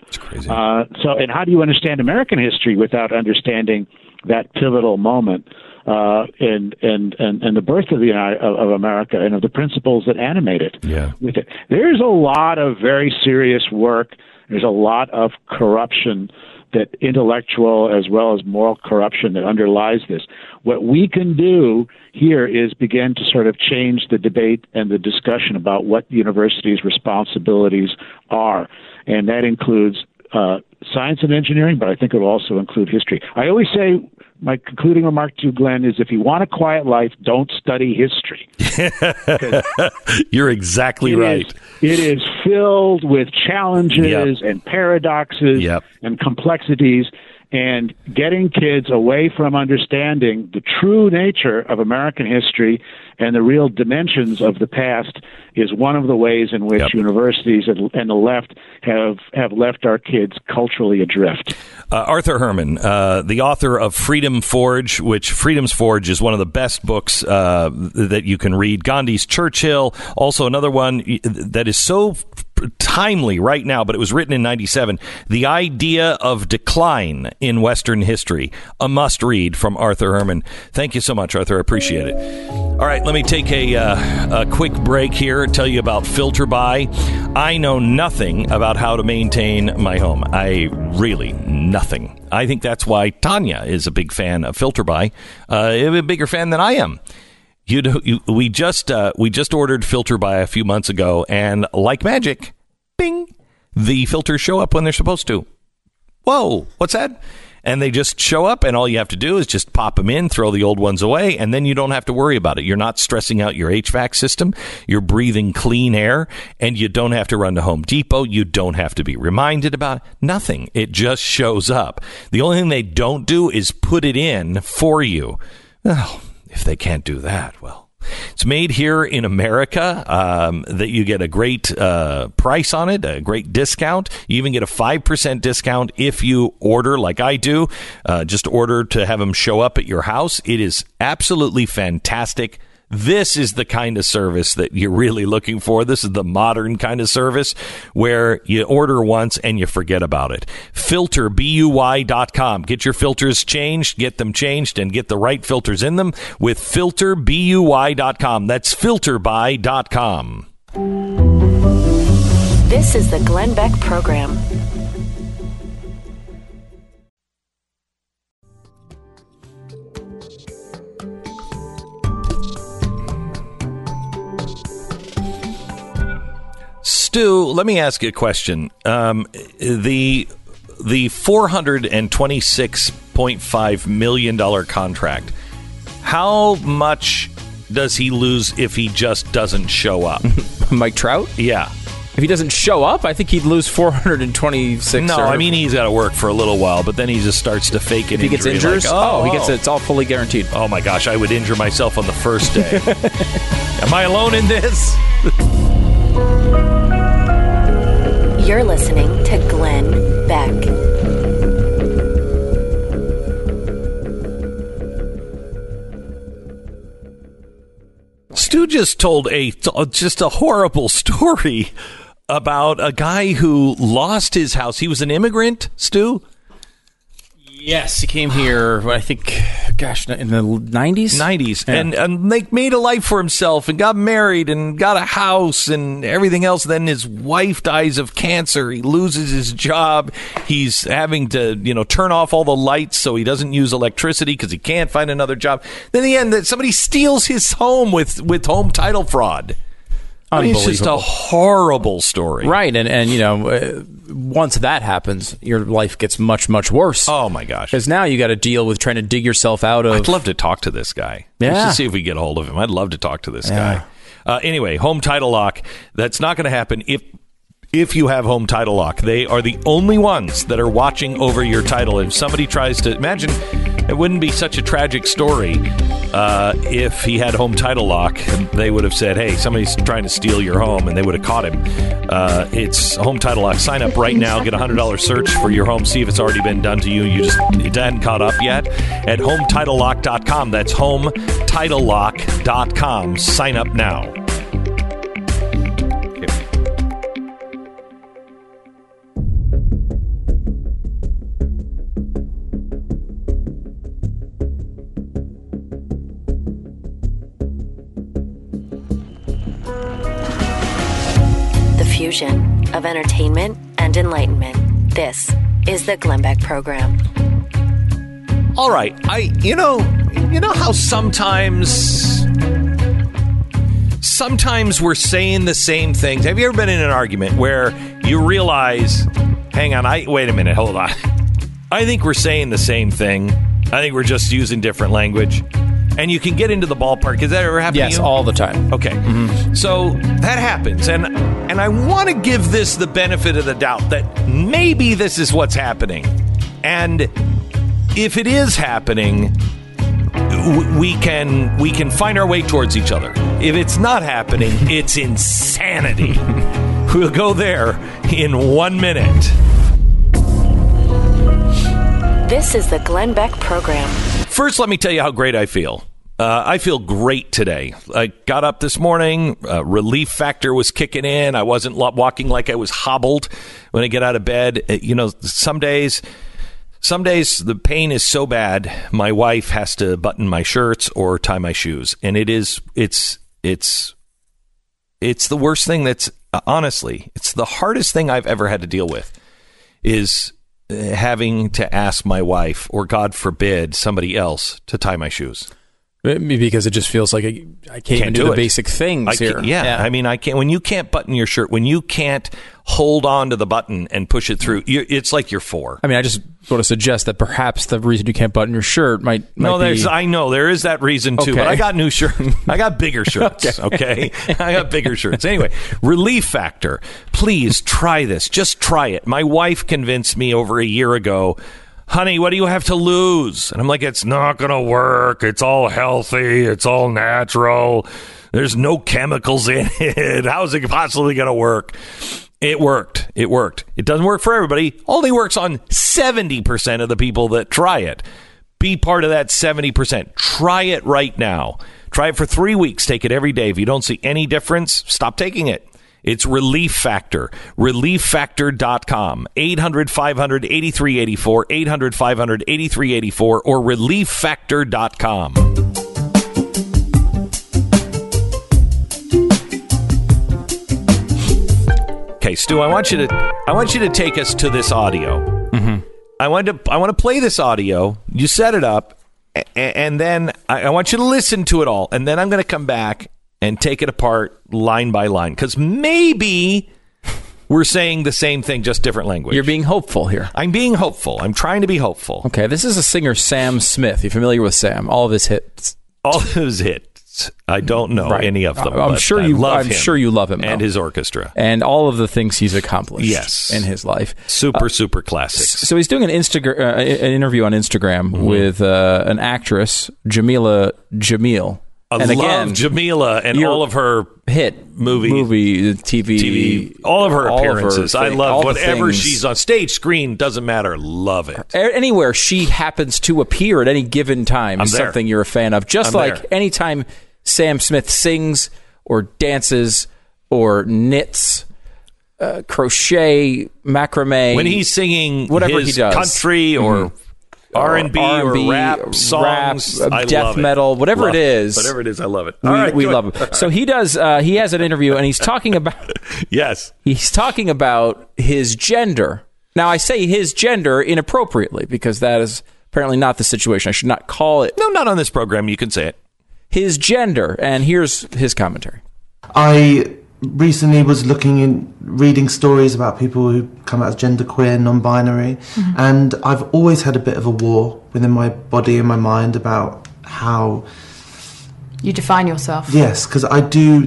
Uh, so, and how do you understand American history without understanding that pivotal moment uh, in, in, in, in the birth of the of, of America and of the principles that animate it? Yeah. With it, there's a lot of very serious work. There's a lot of corruption that intellectual as well as moral corruption that underlies this. What we can do here is begin to sort of change the debate and the discussion about what universities' responsibilities are, and that includes uh, science and engineering, but I think it will also include history. I always say my concluding remark to you, Glenn, is if you want a quiet life, don't study history. You're exactly It right. is- it is filled with challenges and paradoxes Yep. and complexities. And getting kids away from understanding the true nature of American history and the real dimensions of the past is one of the ways in which universities and, and the left have have left our kids culturally adrift. Uh, Arthur Herman, uh, the author of Freedom Forge, which Freedom's Forge is one of the best books uh, that you can read. Gandhi's Churchill, also another one that is so timely right now, but it was written in 97. The Idea of Decline in Western History, a must read from Arthur Herman. Thank you so much, Arthur. I appreciate it. All right, let me take a, uh, a quick break here tell you about FilterBuy. I know nothing about how to maintain my home. I really nothing. I think that's why Tanya is a big fan of FilterBuy, uh, a bigger fan than I am. You, do, you we just uh, we just ordered FilterBuy a few months ago, and like magic, bing, the filters show up when they're supposed to. Whoa, what's that? And they just show up, and all you have to do is just pop them in, throw the old ones away, and then you don't have to worry about it. You're not stressing out your HVAC system. You're breathing clean air, and you don't have to run to Home Depot. You don't have to be reminded about it. nothing. It just shows up. The only thing they don't do is put it in for you. Oh, if they can't do that, well, it's made here in America. Um, that you get a great uh, price on it, a great discount. You even get a five percent discount if you order, like I do. Uh, just order to have them show up at your house. It is absolutely fantastic. This is the kind of service that you're really looking for. This is the modern kind of service where you order once and you forget about it. FilterBuy.com. Get your filters changed, get them changed, and get the right filters in them with FilterBuy.com. That's FilterBuy.com. This is the Glenn Beck Program. Stu, let me ask you a question. Um, the the four hundred and twenty six point five million dollar contract. How much does he lose if he just doesn't show up? Mike Trout? Yeah. If he doesn't show up, I think he'd lose 426. No, or- I mean he's got to work for a little while, but then he just starts to fake it. If he gets injuries, oh, he gets it. It's all fully guaranteed. Oh my gosh, I would injure myself on the first day. Am I alone in this? You're listening to Glenn Beck. Stu just told a uh, just a horrible story about a guy who lost his house. He was an immigrant, Stu. Yes, he came here. I think, gosh, in the nineties. Nineties, Yeah. and and like made a life for himself, and got married, and got a house, and everything else. Then his wife dies of cancer. He loses his job. He's having to, you know, turn off all the lights so he doesn't use electricity because he can't find another job. Then in the end, that somebody steals his home with with home title fraud. I mean, it's just a horrible story. Right, and and you know, uh, once that happens, your life gets much much worse. Oh my gosh! Because now you got to deal with trying to dig yourself out of. I'd love to talk to this guy. Yeah. should see if we get a hold of him. I'd love to talk to this Yeah. guy. Uh, anyway, home title lock. That's not going to happen if if you have home title lock. They are the only ones that are watching over your title. If somebody tries to imagine, it wouldn't be such a tragic story uh, if he had home title lock. They would have said, "Hey, somebody's trying to steal your home," and they would have caught him. Uh, it's home title lock. Sign up right now. Get a hundred dollar search for your home. See if it's already been done to you. You just it hadn't caught up yet at HometitleLock.com. That's HometitleLock.com. Sign up now. Fusion of entertainment and enlightenment. This is the Glenn Beck Program. All right. I you know you know how sometimes sometimes we're saying the same things. Have you ever been in an argument where you realize, hang on, I wait a minute, hold on. I think we're saying the same thing. I think we're just using different language. And you can get into the ballpark. Has that ever happened Yes, to you? all the time. Okay. Mm-hmm. So that happens. And and I want to give this the benefit of the doubt that maybe this is what's happening. And if it is happening, we can we can find our way towards each other. If it's not happening, it's insanity. we'll go there in 1 minute. This is the Glenn Beck Program. First, let me tell you how great I feel. Uh, I feel great today. I got up this morning. Uh, relief factor was kicking in. I wasn't walking like I was hobbled when I get out of bed. Uh, you know, some days, some days the pain is so bad, my wife has to button my shirts or tie my shoes, and it is it's it's it's the worst thing. That's uh, honestly, it's the hardest thing I've ever had to deal with. Is having to ask my wife, or God forbid, somebody else to tie my shoes. Maybe because it just feels like I, I can't, even do, the it. basic things I here. can't- yeah, I mean, I can't. When you can't button your shirt, when you can't hold on to the button and push it through, you, it's like you're four. I mean, I just want to suggest that perhaps the reason you can't button your shirt might, might No, be there's. I know there is that reason too, but I got new shirts. I got bigger shirts. okay, I got bigger shirts. Anyway, Relief Factor. Please try this. Just try it. My wife convinced me over a year ago. Honey, what do you have to lose? And I'm like, it's not going to work. It's all healthy. It's all natural. There's no chemicals in it. How's it possibly going to work? It worked. It worked. It doesn't work for everybody. Only works on 70% of the people that try it. Be part of that 70%. Try it right now. Try it for three weeks. Take it every day. If you don't see any difference, stop taking it. It's Relief Factor. ReliefFactor.com. 800 500 8384. 800 500 8384 or ReliefFactor.com. Okay, Stu, I want you to I want you to take us to this audio. Mm-hmm. I want to I want to play this audio. You set it up, and then I, I want you to listen to it all, and then I'm going to come back and take it apart line by line because maybe we're saying the same thing, just different language. You're being hopeful here. I'm being hopeful. I'm trying to be hopeful. Okay, this is a singer, Sam Smith. You familiar with Sam? All of his hits. All of his hits. I don't know Right. any of them. I'm sure I you. Love I'm him sure you love him and though. his orchestra. and all of the things he's accomplished. Yes. in his life. Super, super classics. So he's doing an Instagram, uh, an interview on Instagram Mm-hmm. with uh, an actress, Jamila Jamil. I and love again, Jamila and all of her hit movie, movie, TV, TV, all of her all of her appearances. I love whatever she's on stage, screen doesn't matter. Love it. Anywhere she happens to appear at any given time is something you're a fan of. Just I'm like there. anytime Sam Smith sings or dances or knits, uh, crochet, macrame. When he's singing whatever his he does. country or Mhm. R&B or rap songs. rap, I death love it. metal, whatever Love it is. Whatever it is, I love it. We, All right, we love him. So he does. Uh, he has an interview, and he's talking about. yes, he's talking about his gender. Now, I say his gender inappropriately because that is apparently not the situation. I should not call it. No, not on this program. You can say it. His gender, and here's his commentary. I recently was looking in reading stories about people who come out as genderqueer, non-binary, Mhm. and I've always had a bit of a war within my body and my mind about how You define yourself. yes, because I do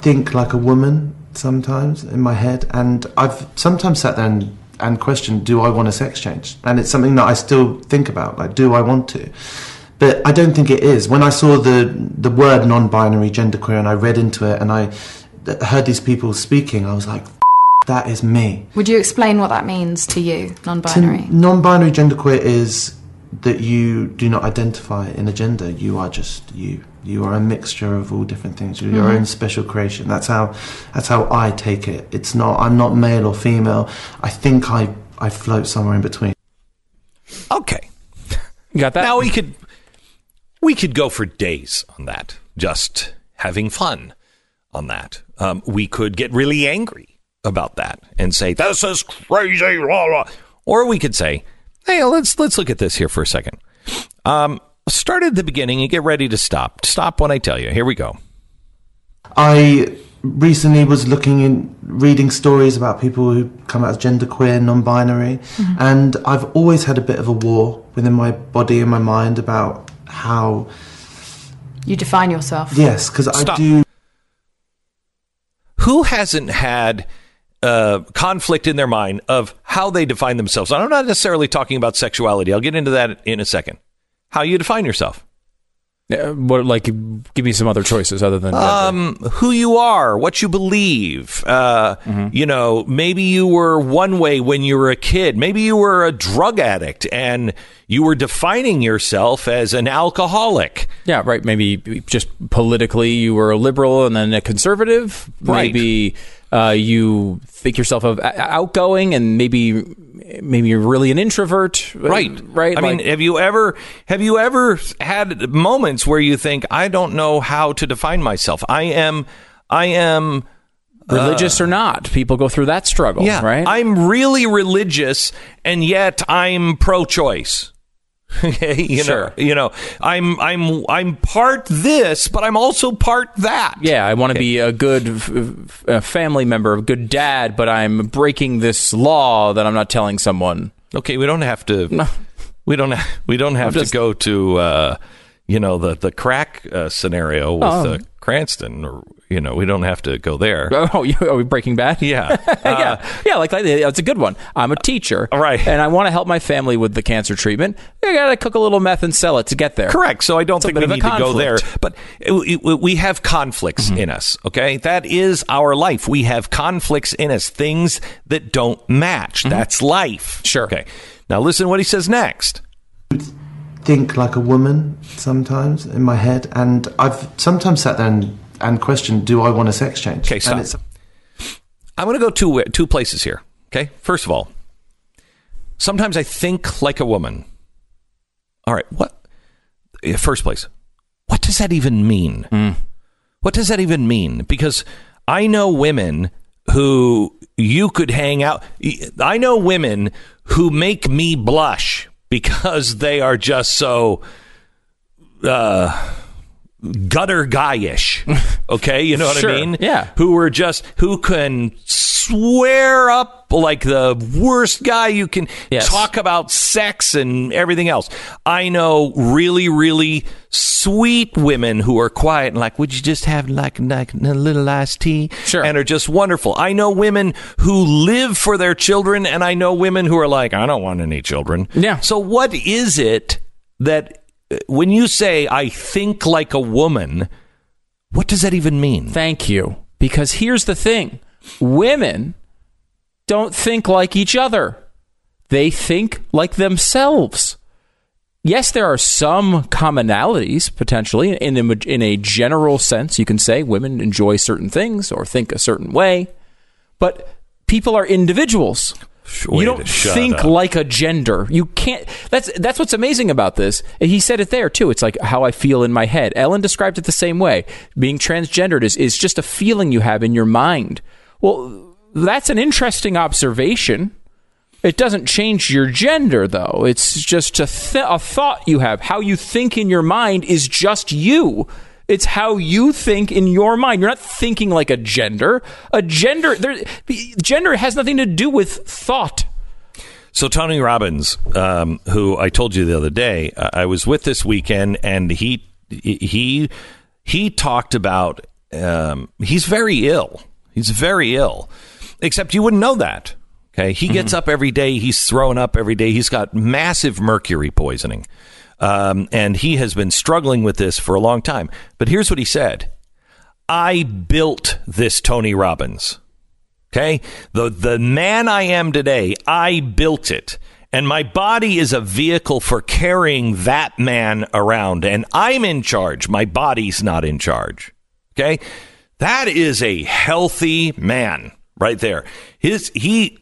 think like a woman sometimes in my head, and I've sometimes sat there and, and questioned, do I want a sex change? And it's something that I still think about, like, do I want to? But I don't think it is. When I saw the the word non-binary, genderqueer, and I read into it, and I heard these people speaking, I was like, that is me. Would you explain what that means to you, non-binary? Non-binary genderqueer is that you do not identify in a gender. You are just you. You are a mixture of all different things. You're your Mhm. own special creation. That's how. That's how I take it. It's not. I'm not male or female. I think I. I float somewhere in between. Okay. You got that? Now we could we could go for days on that, just having fun on that. Um, we could get really angry about that and say this is crazy, blah, blah. or we could say, hey, let's let's look at this here for a second. Um, start at the beginning and get ready to stop. Stop when I tell you. Here we go. I recently was looking in reading stories about people who come out as genderqueer, non-binary, Mhm. and I've always had a bit of a war within my body and my mind about how You define yourself. yes, because I do. Who hasn't had uh, conflict in their mind of how they define themselves? I'm not necessarily talking about sexuality. I'll get into that in a second. How you define yourself. Uh, what, like, give me some other choices other than. Um, who you are, what you believe. Uh, Mm-hmm. You know, maybe you were one way when you were a kid. Maybe you were a drug addict and you were defining yourself as an alcoholic. Yeah, right. Maybe just politically, you were a liberal and then a conservative. Right. Maybe uh, you think yourself of uh, outgoing, and maybe maybe you're really an introvert. Right. Right. I mean, have you ever have you ever had moments where you think I don't know how to define myself? I am I am religious or not, people go through that struggle. Yeah, Right. I'm really religious, and yet I'm pro-choice. Okay, you Sure. know, you know, I'm I'm I'm part this, but I'm also part that. yeah, I want to be a good f- f- family member, a good dad, but I'm breaking this law that I'm not telling someone. Okay, we don't have to. No. We don't. We don't have just- to go to. Uh, you know the the crack uh, scenario with Oh. uh, Cranston, or you know, we don't have to go there. Oh, you, are we Breaking Bad? Yeah, yeah, yeah. Like, like it's a good one. I'm a teacher, right, and I want to help my family with the cancer treatment. I got to cook a little meth and sell it to get there. Correct. So I don't It's think bit we of a need to go there. But it- it- we have conflicts Mm-hmm. in us. Okay, that is our life. We have conflicts in us, things that don't match. That's life. Mm-hmm. Sure. Okay. Now listen to what he says next. Think like a woman sometimes in my head, and I've sometimes sat there and, and questioned, do I want a sex change? Okay, stop. I'm going to go two two places here. Okay. First of all, sometimes I think like a woman. All right. What? First place. What does that even mean? Hmm. What does that even mean? Because I know women who you could hang out. I know women who make me blush because they are just so uh, gutter guyish. Okay, you know what Sure, I mean? yeah. Who are just who can swear up like the worst guy you can Yes. talk about sex and everything else. I know really, really sweet women who are quiet and like, would you just have like, like a little iced tea? Sure. And are just wonderful. I know women who live for their children, and I know women who are like, I don't want any children. Yeah. So what is it that uh, when you say I think like a woman, what does that even mean? Thank you. Because here's the thing women don't think like each other, they think like themselves. Yes, there are some commonalities potentially in a, in a general sense. You can say women enjoy certain things or think a certain way, but people are individuals. way you don't think up. like a gender. You can't. That's that's what's amazing about this. He said it there too. It's like how I feel in my head. Ellen described it the same way. Being transgendered is is just a feeling you have in your mind. Well, that's an interesting observation. It doesn't change your gender, though. It's just a, th- a thought you have. How you think in your mind is just you. It's how you think in your mind. You're not thinking like a gender. A gender, there, gender has nothing to do with thought. So Tony Robbins, um, who I told you the other day, I was with this weekend, and he he he talked about um, he's very ill. He's very ill, except you wouldn't know that. Okay, he gets up every day. He's throwing up every day. He's got massive mercury poisoning, um, and he has been struggling with this for a long time. But here's what he said: "I built this Tony Robbins." Okay? The the man I am today, I built it. And my body is a vehicle for carrying that man around and I'm in charge. My body's not in charge. Okay? That is a healthy man right there. His he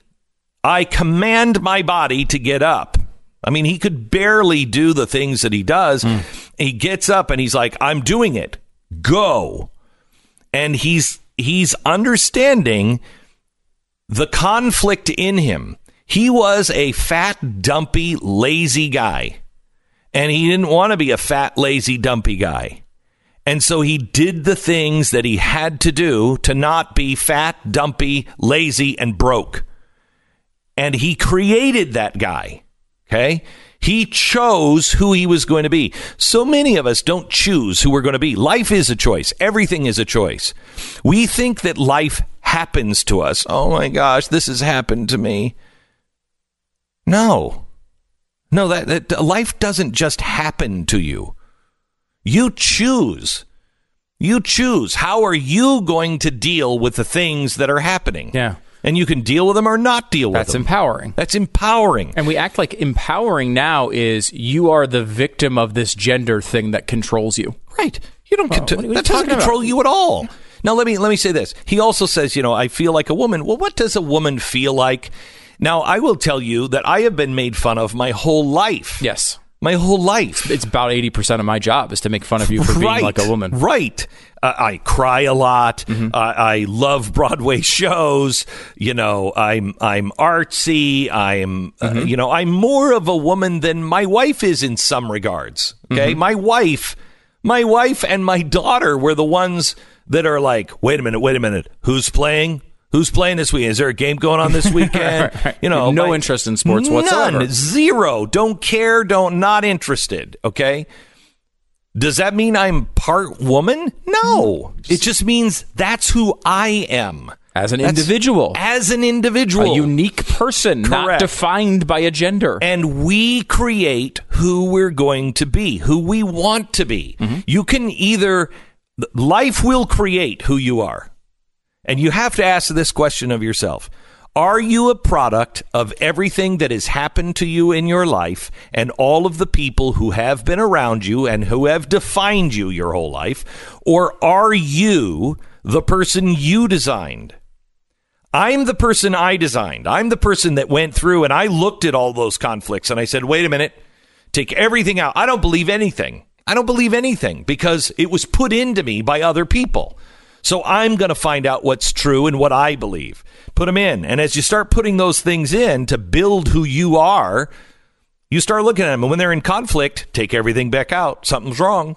I command my body to get up. I mean, he could barely do the things that he does. Hmm. He gets up and he's like, "I'm doing it. Go." And he's he's understanding the conflict in him. He was a fat, dumpy, lazy guy. And he didn't want to be a fat, lazy, dumpy guy. And so he did the things that he had to do to not be fat, dumpy, lazy, and broke. And he created that guy. Okay? He chose who he was going to be. So many of us don't choose who we're going to be. Life is a choice. Everything is a choice. We think that life happens to us. Oh my gosh, this has happened to me. No. No, that, that life doesn't just happen to you. You choose. You choose. How are you going to deal with the things that are happening? Yeah. And you can deal with them or not deal with That's them. That's empowering. That's empowering. And we act like empowering now is you are the victim of this gender thing that controls you. Right. You don't. Contro- what are you that doesn't control about? you at all. Now let me let me say this. He also says, you know, I feel like a woman. Well, what does a woman feel like? Now I will tell you that I have been made fun of my whole life. Yes. My whole life. It's about 80% of my job is to make fun of you for being Right. like a woman. Mm-hmm. Right. Uh, I cry a lot. Uh, I love Broadway shows. You know, I'm I'm artsy. I'm uh, Mm-hmm. you know I'm more of a woman than my wife is in some regards. Okay, Mm-hmm. my wife, my wife and my daughter were the ones that are like, wait a minute, wait a minute, who's playing? Who's playing this weekend? Is there a game going on this weekend? You know, no interest in sports None. whatsoever. Zero. Don't care. Don't not interested. Okay. Does that mean I'm part woman? No. It just means that's who I am. As an That's- individual. As an individual. A unique person, not defined by a gender. And we create who we're going to be, who we want to be. Mm-hmm. You can either, life will create who you are. And you have to ask this question of yourself Are you a product of everything that has happened to you in your life and all of the people who have been around you and who have defined you your whole life? Or are you the person you designed? I'm the person I designed. I'm the person that went through and I looked at all those conflicts and I said, wait a minute, take everything out. I don't believe anything. I don't believe anything because it was put into me by other people. So I'm going to find out what's true and what I believe. Put them in. And as you start putting those things in to build who you are, you start looking at them. And when they're in conflict, take everything back out. Something's wrong.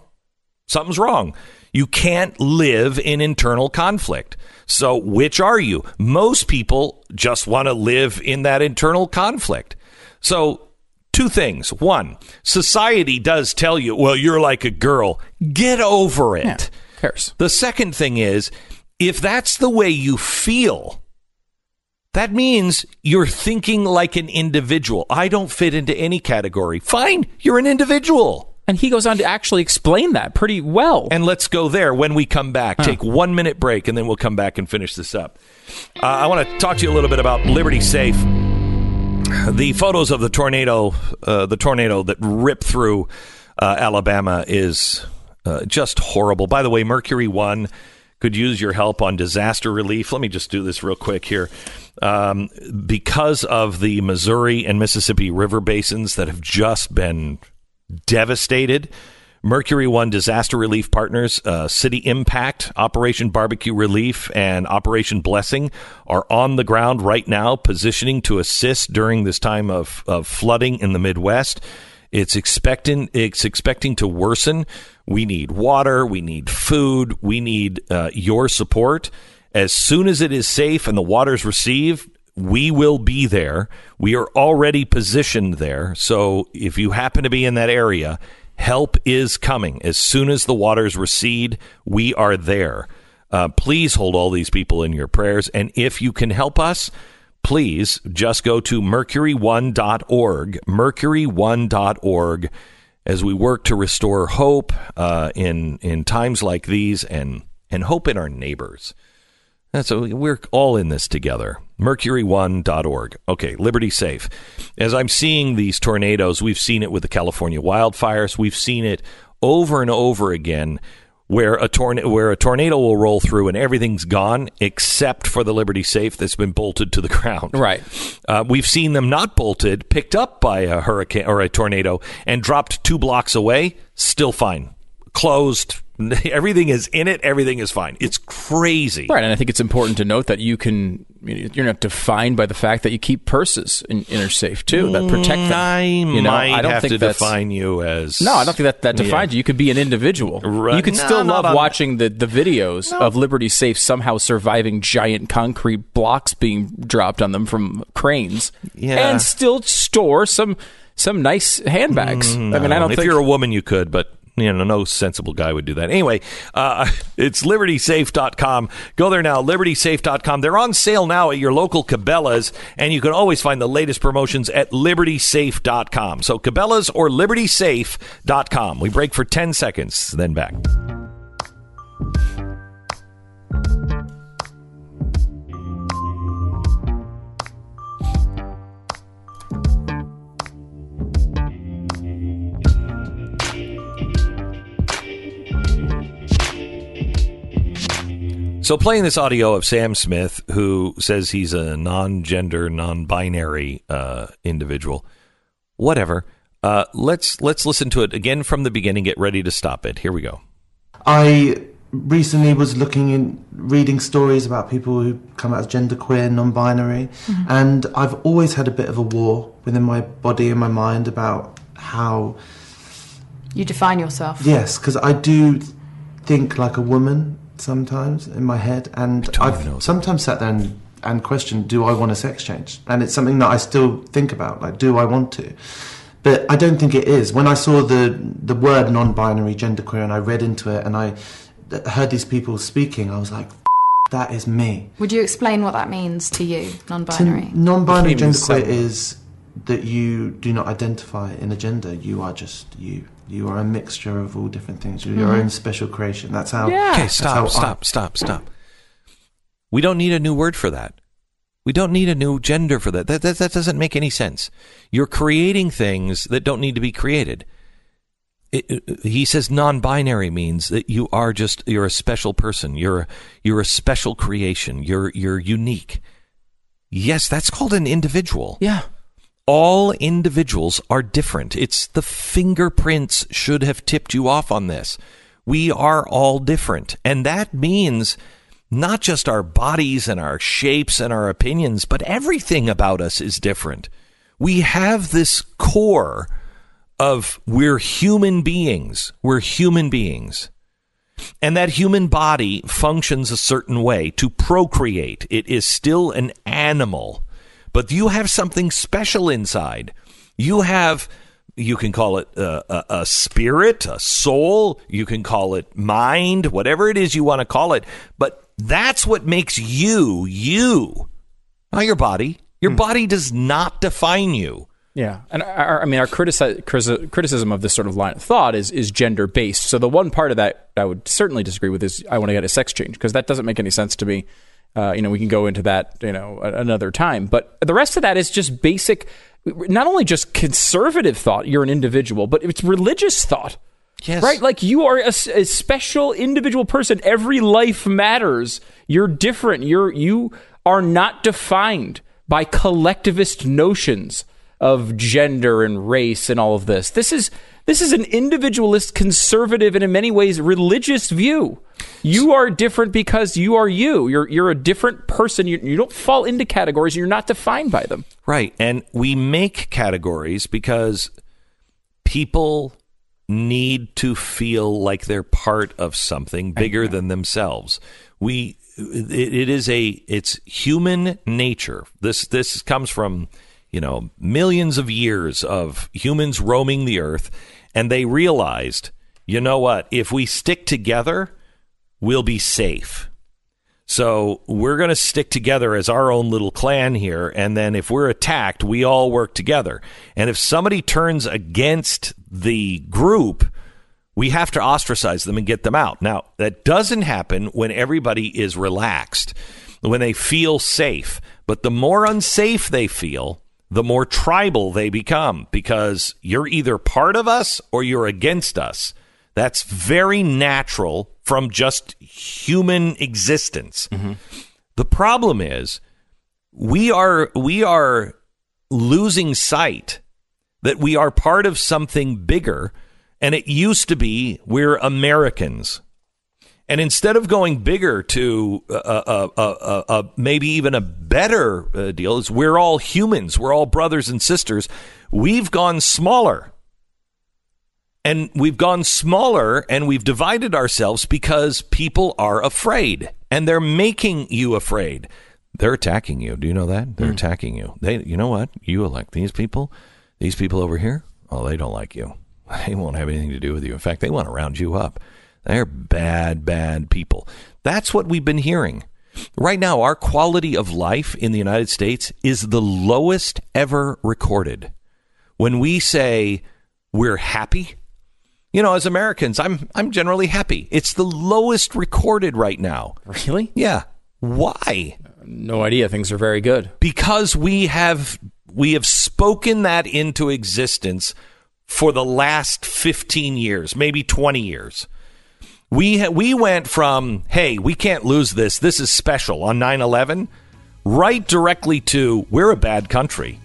Something's wrong. You can't live in internal conflict. So, which are you? Most people just want to live in that internal conflict. So, two things. One, society does tell you, well, you're like a girl. Get over it. Cares? The second thing is, if that's the way you feel, that means you're thinking like an individual. I don't fit into any category. Fine, you're an individual. And he goes on to actually explain that pretty well. And let's go there when we come back. Take one minute break, and then we'll come back and finish this up. Uh, I want to talk to you a little bit about Liberty Safe. The photos of the tornado, uh, the tornado that ripped through uh, Alabama, is uh, just horrible. By the way, Mercury One could use your help on disaster relief. Let me just do this real quick here. Um, because of the Missouri and Mississippi river basins that have just been devastated, Mercury One Disaster Relief Partners, uh, City Impact, Operation Barbecue Relief, and Operation Blessing are on the ground right now, positioning to assist during this time of, of flooding in the Midwest. It's expecting it's expecting to worsen. We need water. We need food. We need uh, your support. As soon as it is safe and the water's received, we will be there. We are already positioned there. So if you happen to be in that area, help is coming. As soon as the waters recede, we are there. Uh, please hold all these people in your prayers. And if you can help us, please just go to mercury1.org, mercury1.org, as we work to restore hope uh, in in times like these, and and hope in our neighbors. And so we're all in this together. Mercury1.org. Okay, Liberty Safe. As I'm seeing these tornadoes, we've seen it with the California wildfires. We've seen it over and over again where a tornado where a tornado will roll through and everything's gone except for the Liberty Safe that's been bolted to the ground. Right. Uh, we've seen them not bolted, picked up by a hurricane or a tornado, and dropped two blocks away. Still fine, closed. Everything is in it. Everything is fine. It's crazy. Right, and I think it's important to note that you can you're not defined by the fact that you keep purses in, in are safe too that protect them. I you know, might I don't have think to define you as No, I don't think that that defines you. You could be an individual. Right. You could No, still love watching the, the videos of Liberty Safe somehow surviving giant concrete blocks being dropped on them from cranes, Yeah. and still store some some nice handbags. Mm, I mean, I don't think if think you're a woman, you could, but you know, no sensible guy would do that. Anyway, uh, it's libertysafe.com. Go there now, libertysafe.com. They're on sale now at your local Cabela's, and you can always find the latest promotions at libertysafe.com. So, Cabela's or libertysafe.com. We break for 10 seconds, then back. So, playing this audio of Sam Smith, who says he's a non gender, non binary uh, individual, whatever. Uh, let's let's listen to it again from the beginning. Get ready to stop it. Here we go. I recently was looking in reading stories about people who come out as genderqueer, non-binary, Mhm. and I've always had a bit of a war within my body and my mind about how You define yourself. yes, because I do think like a woman sometimes in my head, and I've sometimes sat there and, and questioned, do I want a sex change? And it's something that I still think about, like, do I want to? But I don't think it is. When I saw the the word non-binary, genderqueer, and I read into it, and I heard these people speaking, I was like, that is me. Would you explain what that means to you, non-binary? To non-binary Became genderqueer is that you do not identify in a gender. You are just you. You are a mixture of all different things. You're your Mhm. own special creation. That's how. Okay, that's how I- stop, stop, stop, stop. We don't need a new word for that. We don't need a new gender for that. That, that. that doesn't make any sense. You're creating things that don't need to be created. It, it- he says non-binary means that you are just you're a special person. You're you're a special creation. You're you're unique. Yes, that's called an individual. Yeah. All individuals are different. It's the fingerprints should have tipped you off on this. We are all different. And that means not just our bodies and our shapes and our opinions, but everything about us is different. We have this core of we're human beings. We're human beings. And that human body functions a certain way to procreate. It is still an animal, but you have something special inside. You have, you can call it a, a, a spirit, a soul, you can call it mind, whatever it is you want to call it. But that's what makes you, you, not your body. Your hmm. body does not define you. Yeah, and our, I mean, our critici- criticism of this sort of line of thought is is gender based. So the one part of that I would certainly disagree with is I want to get a sex change because that doesn't make any sense to me. Uh, you know, we can go into that you know another time, but the rest of that is just basic, not only just conservative thought. You're an individual, but it's religious thought. Yes. Right? Like you are a special individual person. Every life matters. You're different. You're you are not defined by collectivist notions of gender and race and all of this. This is this is an individualist, conservative, and in many ways religious view. You are different because you are you. You're you're a different person. You, you don't fall into categories. And you're not defined by them. Right. And we make categories because people need to feel like they're part of something bigger than themselves. We it, it is a it's human nature. This this comes from, you know, millions of years of humans roaming the earth and they realized, you know what, if we stick together, we'll be safe. So we're going to stick together as our own little clan here. And then if we're attacked, we all work together. And if somebody turns against the group, we have to ostracize them and get them out. Now, that doesn't happen when everybody is relaxed, when they feel safe. But the more unsafe they feel, the more tribal they become because you're either part of us or you're against us. That's very natural from just human existence. The problem is we are we are losing sight that we are part of something bigger and it used to be we're Americans. And instead of going bigger to uh, uh, uh, uh, maybe even a better uh, deal, is we're all humans, we're all brothers and sisters. We've gone smaller and we've gone smaller and we've divided ourselves because people are afraid and they're making you afraid. They're attacking you. Do you know that? They're attacking you. They you know what? You elect these people. These people over here, oh, they don't like you. They won't have anything to do with you. In fact, they want to round you up. They're bad, bad people. That's what we've been hearing. Right now, our quality of life in the United States is the lowest ever recorded. When we say we're happy, you know, as Americans, I'm I'm generally happy. It's the lowest recorded right now. Really? Yeah. Why? No idea. Things are very good. Because we have we have spoken that into existence for the last 15 years, maybe 20 years. We we went from hey, we can't lose this. This is special on 9/11 right directly to we're a bad country.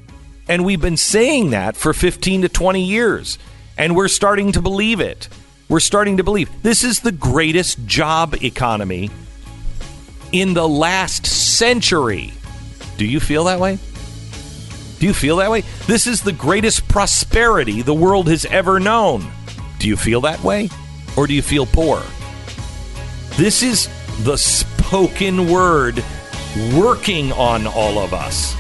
And we've been saying that for 15 to 20 years. And we're starting to believe it. We're starting to believe this is the greatest job economy in the last century. Do you feel that way? Do you feel that way? This is the greatest prosperity the world has ever known. Do you feel that way? Or do you feel poor? This is the spoken word working on all of us.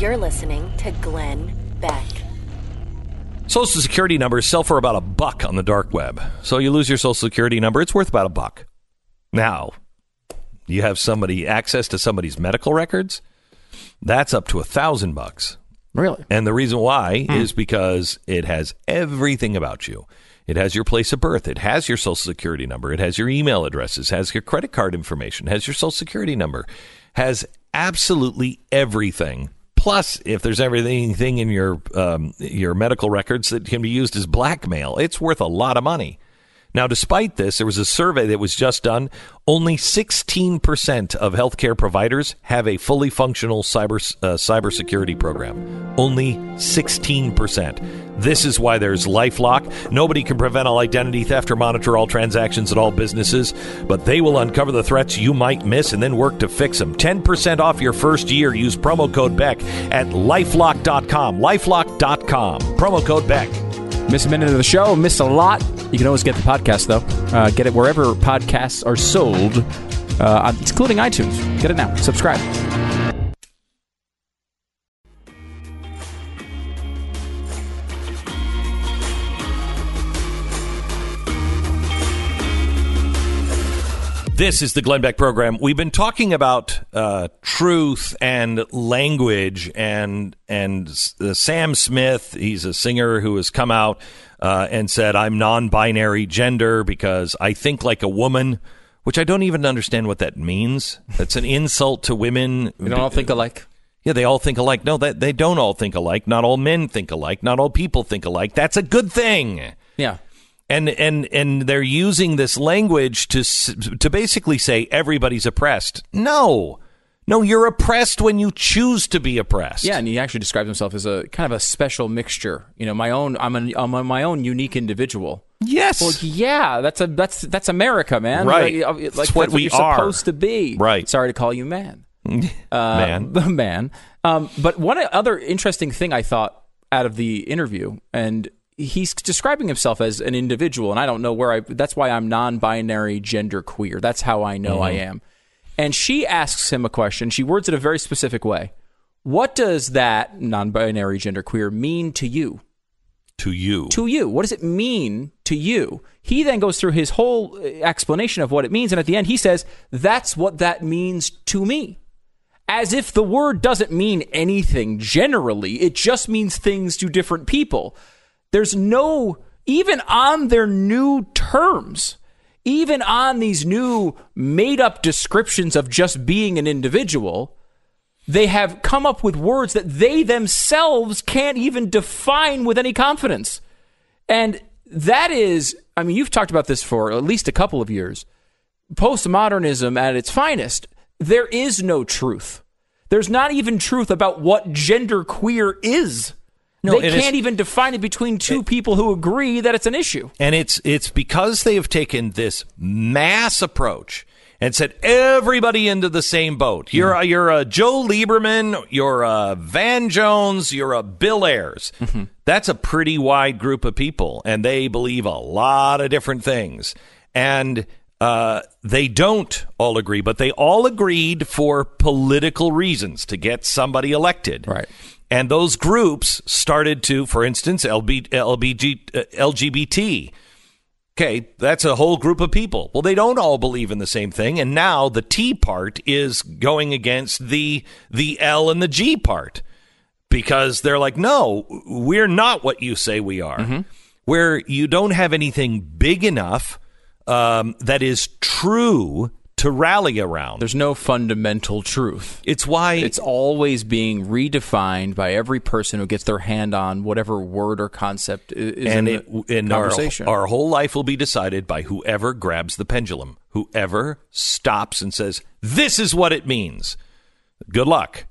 You're listening to Glenn Beck. Social security numbers sell for about a buck on the dark web. So you lose your social security number, it's worth about a buck. Now, you have somebody access to somebody's medical records, that's up to a thousand bucks. Really? And the reason why is because it has everything about you. It has your place of birth. It has your social security number. It has your email addresses. Has your credit card information. Has your social security number. Has absolutely everything. Plus, if there's everything in your um, your medical records that can be used as blackmail, it's worth a lot of money. Now, despite this, there was a survey that was just done. Only 16% of healthcare providers have a fully functional cyber uh, cybersecurity program. Only 16%. This is why there's LifeLock. Nobody can prevent all identity theft or monitor all transactions at all businesses, but they will uncover the threats you might miss and then work to fix them. 10% off your first year. Use promo code Beck at lifelock.com. Lifelock.com. Promo code Beck. Miss a minute of the show, miss a lot. You can always get the podcast though. Uh, get it wherever podcasts are sold, uh, including iTunes. Get it now. Subscribe. This is the Glenn Beck program. We've been talking about uh, truth and language, and and uh, Sam Smith. He's a singer who has come out uh, and said, "I'm non-binary gender because I think like a woman," which I don't even understand what that means. That's an insult to women. We don't all think alike. Yeah, they all think alike. No, that they don't all think alike. Not all men think alike. Not all people think alike. That's a good thing. Yeah. And and and they're using this language to to basically say everybody's oppressed. No. No, you're oppressed when you choose to be oppressed. Yeah, and he actually describes himself as a kind of a special mixture. You know, my own. I'm, an, I'm a, my own unique individual. Yes. Well, yeah, that's a that's that's America, man. Right. Like, uh, like, what we you're are. supposed to be. Right. Sorry to call you man. Uh, Man. man. Um, but one other interesting thing I thought out of the interview, and he's describing himself as an individual, and I don't know where I. That's why I'm non-binary, gender queer. That's how I know I Mhm. am. And she asks him a question. She words it a very specific way. What does that non-binary, gender queer mean to you? To you. to you. What does it mean to you? He then goes through his whole uh, explanation of what it means, and at the end, he says, That's what that means to me. As if the word doesn't mean anything generally, it just means things to different people. There's no, even on their new terms, even on these new made up descriptions of just being an individual, they have come up with words that they themselves can't even define with any confidence. And that is, I mean, you've talked about this for at least a couple of years. Postmodernism at its finest, there is no truth. There's not even truth about what gender queer is. No, they can't even define it between two people who agree that it's an issue. And it's it's because they have taken this mass approach and said everybody into the same boat. You're a, you're a Joe Lieberman, you're a Van Jones, you're a Bill Ayers. That's a pretty wide group of people, and they believe a lot of different things. And uh, they don't all agree, but they all agreed for political reasons to get somebody elected. Right. And those groups started to, for instance, LB, LBG, uh, LGBT. Okay, that's a whole group of people. Well, they don't all believe in the same thing, and now the T part is going against the the L and the G part because they're like, no, we're not what you say we are. Where you don't have anything big enough um, that is true to rally around. There's no fundamental truth. It's why it's always being redefined by every person who gets their hand on whatever word or concept is and in it the and conversation. our whole life will be decided by whoever grabs the pendulum, whoever stops and says, "This is what it means." Good luck.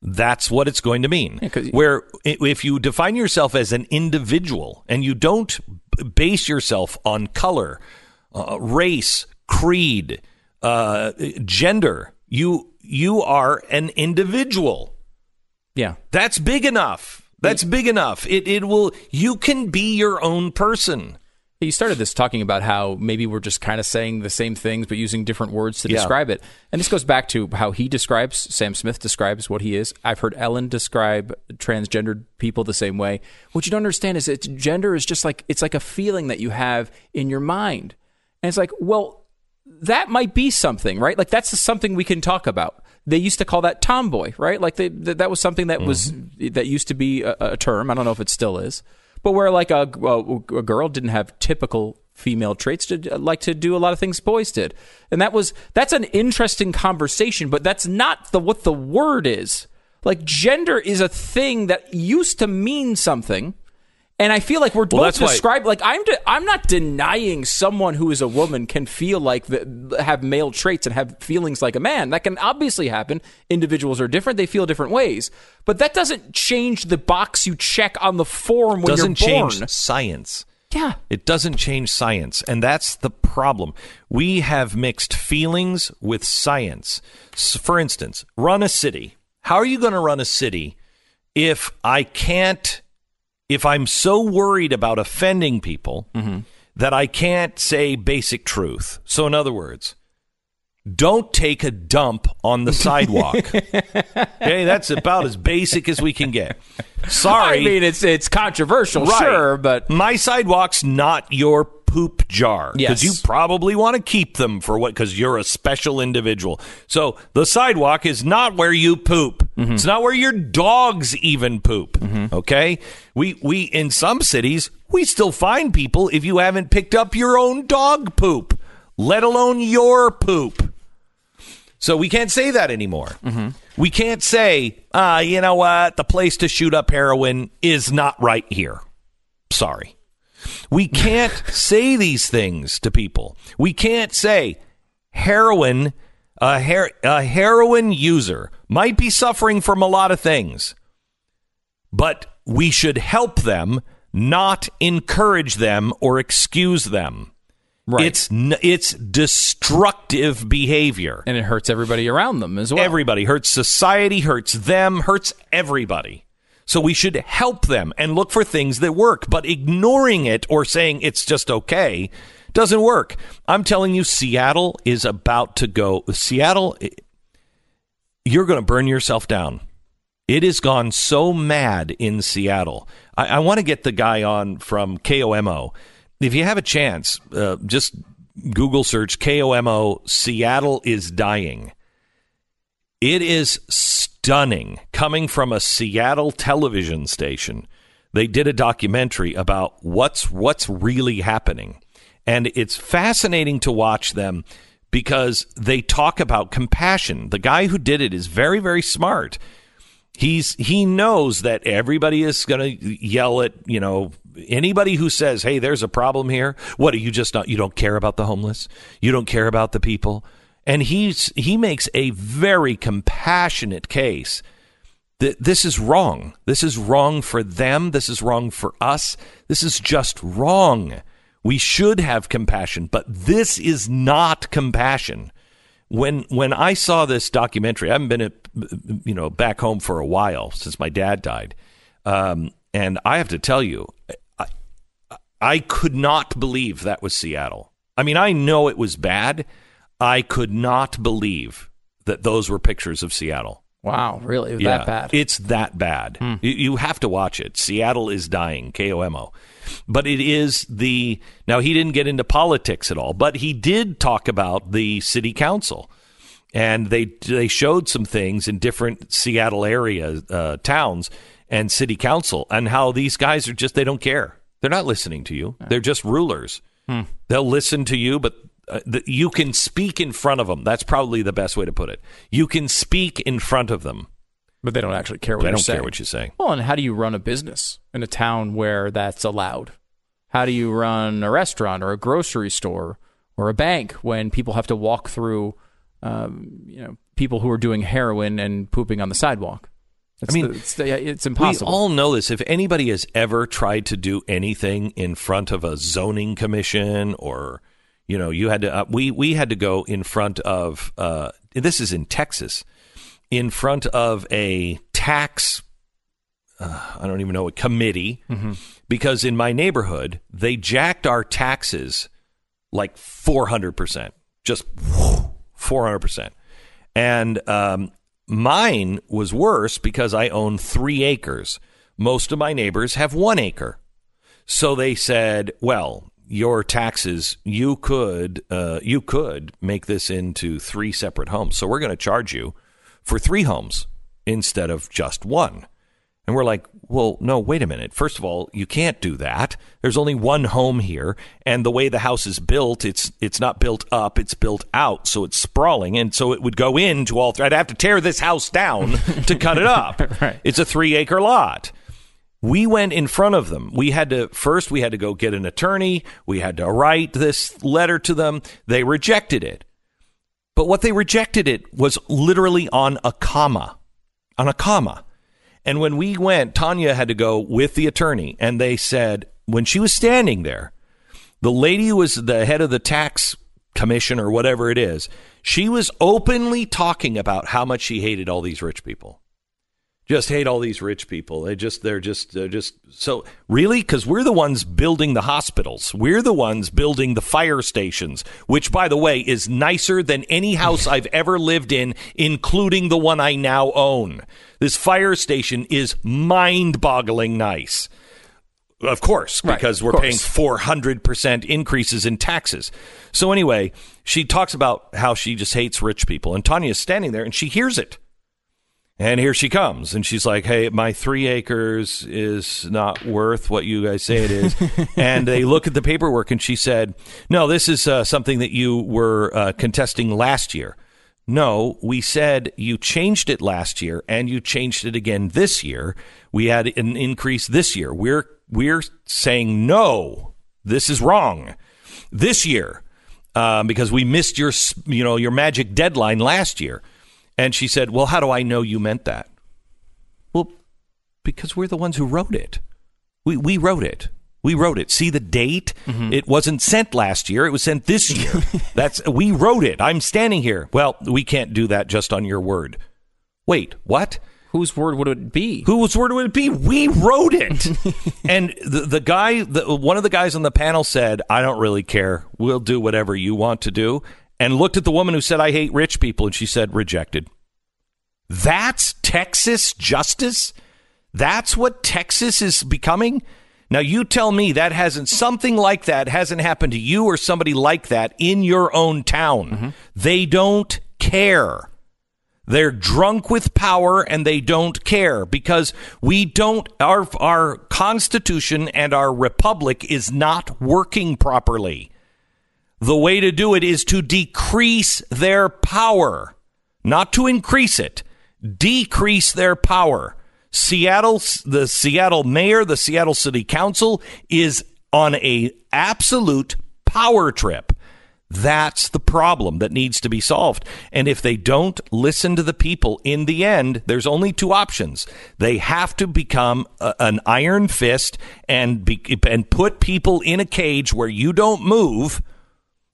That's what it's going to mean. Where if you define yourself as an individual and you don't base yourself on color, uh, race, creed, uh, gender, you you are an individual. Yeah. That's big enough. That's big enough. It it will you can be your own person. You started this talking about how maybe we're just kind of saying the same things but using different words to Yeah. describe it. And this goes back to how he describes, Sam Smith describes what he is. I've heard Ellen describe transgendered people the same way. What you don't understand is that gender is just like, it's like a feeling that you have in your mind. And it's like, well, that might be something, right? Like that's something we can talk about. They used to call that tomboy, right? Like they, th- that was something that was mm-hmm. that used to be a, a term. I don't know if it still is, but where like a, a, a girl didn't have typical female traits to uh, like to do a lot of things boys did, and that was that's an interesting conversation. But that's not the what the word is. Like gender is a thing that used to mean something. And I feel like we're Well, both describing like I'm de- I'm not denying someone who is a woman can feel like the, have male traits and have feelings like a man. That can obviously happen. Individuals are different; they feel different ways. But that doesn't change the box you check on the form when doesn't you're born. change science. Yeah. It doesn't change science. And that's the problem. We have mixed feelings with science. S for instance, run a city. How are you going to run a city if I can't, if I'm so worried about offending people mm-hmm. that I can't say basic truth? So, in other words, don't take a dump on the sidewalk. okay, that's about as basic as we can get. Sorry. I mean, it's it's controversial, Right. sure, but my sidewalk's not your poop jar because Yes. you probably want to keep them for what because you're a special individual. So the sidewalk is not where you poop. Mm-hmm. It's not where your dogs even poop. Okay, we we in some cities we still find people if you haven't picked up your own dog poop, let alone your poop. So we can't say that anymore. We can't say, uh, you know what, the place to shoot up heroin is not right here. Sorry. We can't say these things to people. We can't say heroin, a, her- a heroin user might be suffering from a lot of things, but we should help them, not encourage them or excuse them. Right. It's n- it's destructive behavior. And it hurts everybody around them as well. Everybody hurts society, hurts them, hurts everybody. So we should help them and look for things that work, but ignoring it or saying it's just okay doesn't work. I'm telling you Seattle is about to go Seattle you're going to burn yourself down. It has gone so mad in Seattle. I, I want to get the guy on from KOMO. If you have a chance, uh, just Google search KOMO Seattle is dying. It is stunning coming from a Seattle television station. They did a documentary about what's what's really happening. And it's fascinating to watch them because they talk about compassion. The guy who did it is very very smart. He's he knows that everybody is going to yell at, you know, anybody who says, "Hey, there's a problem here." What are you just not you don't care about the homeless? You don't care about the people? And he's he makes a very compassionate case that this is wrong. This is wrong for them. This is wrong for us. This is just wrong. We should have compassion, but this is not compassion. When when I saw this documentary, I haven't been at, you know back home for a while since my dad died, um, and I have to tell you, I, I could not believe that was Seattle. I mean, I know it was bad. I could not believe that those were pictures of Seattle. Wow, really? Yeah, that bad? It's that bad. Hmm. You, you have to watch it. Seattle is dying, KOMO. But it is the. Now, he didn't get into politics at all, but he did talk about the city council. And they they showed some things in different Seattle area uh, towns and city council and how these guys are just, they don't care. They're not listening to you. They're just rulers. Hmm. They'll listen to you, but uh, the, you can speak in front of them. That's probably the best way to put it. You can speak in front of them, but they don't actually care what They you're don't saying. care what you're saying. Well, and how do you run a business in a town where that's allowed? How do you run a restaurant or a grocery store or a bank when people have to walk through, um, you know, people who are doing heroin and pooping on the sidewalk? It's I mean, the- it's, the- it's impossible. We all know this. If anybody has ever tried to do anything in front of a zoning commission, or you know, you had to, uh, we we had to go in front of. Uh, this is in Texas, in front of a tax. Uh, I don't even know a committee Mhm. because in my neighborhood they jacked our taxes like four hundred percent, just four hundred percent, and um, mine was worse because I own three acres. Most of my neighbors have one acre, so they said, "Well, your taxes, you could uh, you could make this into three separate homes. So we're going to charge you for three homes instead of just one." And we're like, well, no, wait a minute. First of all, you can't do that. There's only one home here, and the way the house is built, it's it's not built up, it's built out, so it's sprawling, and so it would go into all. Th- I'd have to tear this house down to cut it up. Right. It's a three acre lot. We went in front of them. We had to first. We had to go get an attorney. We had to write this letter to them. They rejected it. But what they rejected it was literally on a comma, on a comma. And when we went, Tania had to go with the attorney, and they said when she was standing there, the lady was the head of the tax commission or whatever it is, she was openly talking about how much she hated all these rich people. Just hate all these rich people. They just they're just they're just so really because we're the ones building the hospitals. We're the ones building the fire stations, which by the way is nicer than any house I've ever lived in, including the one I now own. This fire station is mind-boggling nice. Of course, Right, because of we're course. paying 400% increases in taxes. So, anyway, she talks about how she just hates rich people. And Tania's standing there and she hears it. And here she comes. And she's like, hey, my three acres is not worth what you guys say it is. and they look at the paperwork and she said, no, this is uh, something that you were uh, contesting last year. no, we said you changed it last year and you changed it again this year. We had an increase this year. We're we're saying no. This is wrong. This year, um, because we missed your you know your magic deadline last year. And she said, "Well, how do I know you meant that?" Well, because we're the ones who wrote it. We we wrote it. We wrote it. See the date? Mm-hmm. It wasn't sent last year. It was sent this year. That's we wrote it. I'm standing here. Well, we can't do that just on your word. Wait, what? Whose word would it be? Whose word would it be? We wrote it. and the the guy, the, one of the guys on the panel said, "I don't really care. We'll do whatever you want to do." And looked at the woman who said, "I hate rich people," and she said, "Rejected." That's Texas justice? That's what Texas is becoming? Now you tell me that hasn't something like that hasn't happened to you or somebody like that in your own town. Mm-hmm. They don't care. They're drunk with power and they don't care because we don't our our constitution and our republic is not working properly. The way to do it is to decrease their power, not to increase it. Decrease their power. Seattle, the Seattle mayor, the Seattle City Council is on a absolute power trip. That's the problem that needs to be solved. And if they don't listen to the people in the end, there's only two options. They have to become a, an iron fist and be, and put people in a cage where you don't move.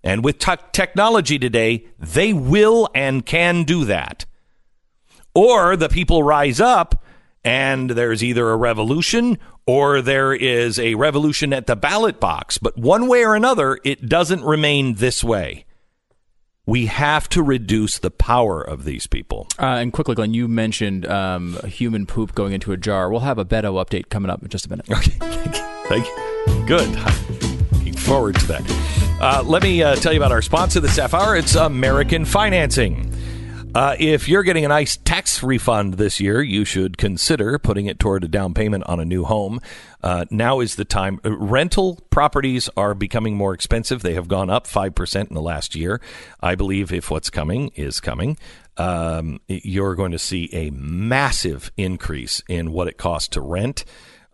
And with te- technology today, they will and can do that. Or the people rise up and there's either a revolution or there is a revolution at the ballot box. But one way or another, it doesn't remain this way. We have to reduce the power of these people. Uh, and quickly, Glenn, you mentioned um, human poop going into a jar. We'll have a Beto update coming up in just a minute. Okay. Thank you. Good. Forward to that. Uh, let me uh, tell you about our sponsor this half hour. It's American Financing. Uh, if you're getting a nice tax refund this year, you should consider putting it toward a down payment on a new home. Uh, now is the time. Uh, Rental properties are becoming more expensive. They have gone up 5% in the last year. I believe if what's coming is coming, um, you're going to see a massive increase in what it costs to rent.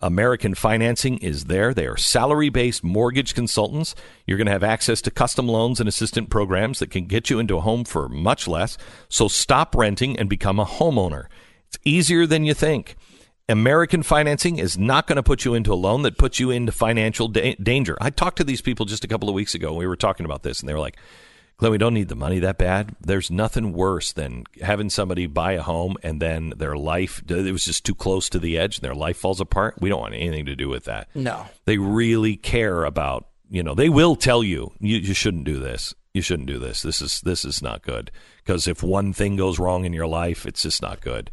American Financing is there. They are salary based mortgage consultants. You're going to have access to custom loans and assistant programs that can get you into a home for much less. So stop renting and become a homeowner. It's easier than you think. American Financing is not going to put you into a loan that puts you into financial da- danger. I talked to these people just a couple of weeks ago. We were talking about this, and they were like, Glenn, we don't need the money that bad. There's nothing worse than having somebody buy a home and then their life, it was just too close to the edge and their life falls apart. We don't want anything to do with that. No. They really care about, you know, they will tell you, you, you shouldn't do this. You shouldn't do this. This is, this is not good. Because if one thing goes wrong in your life, it's just not good.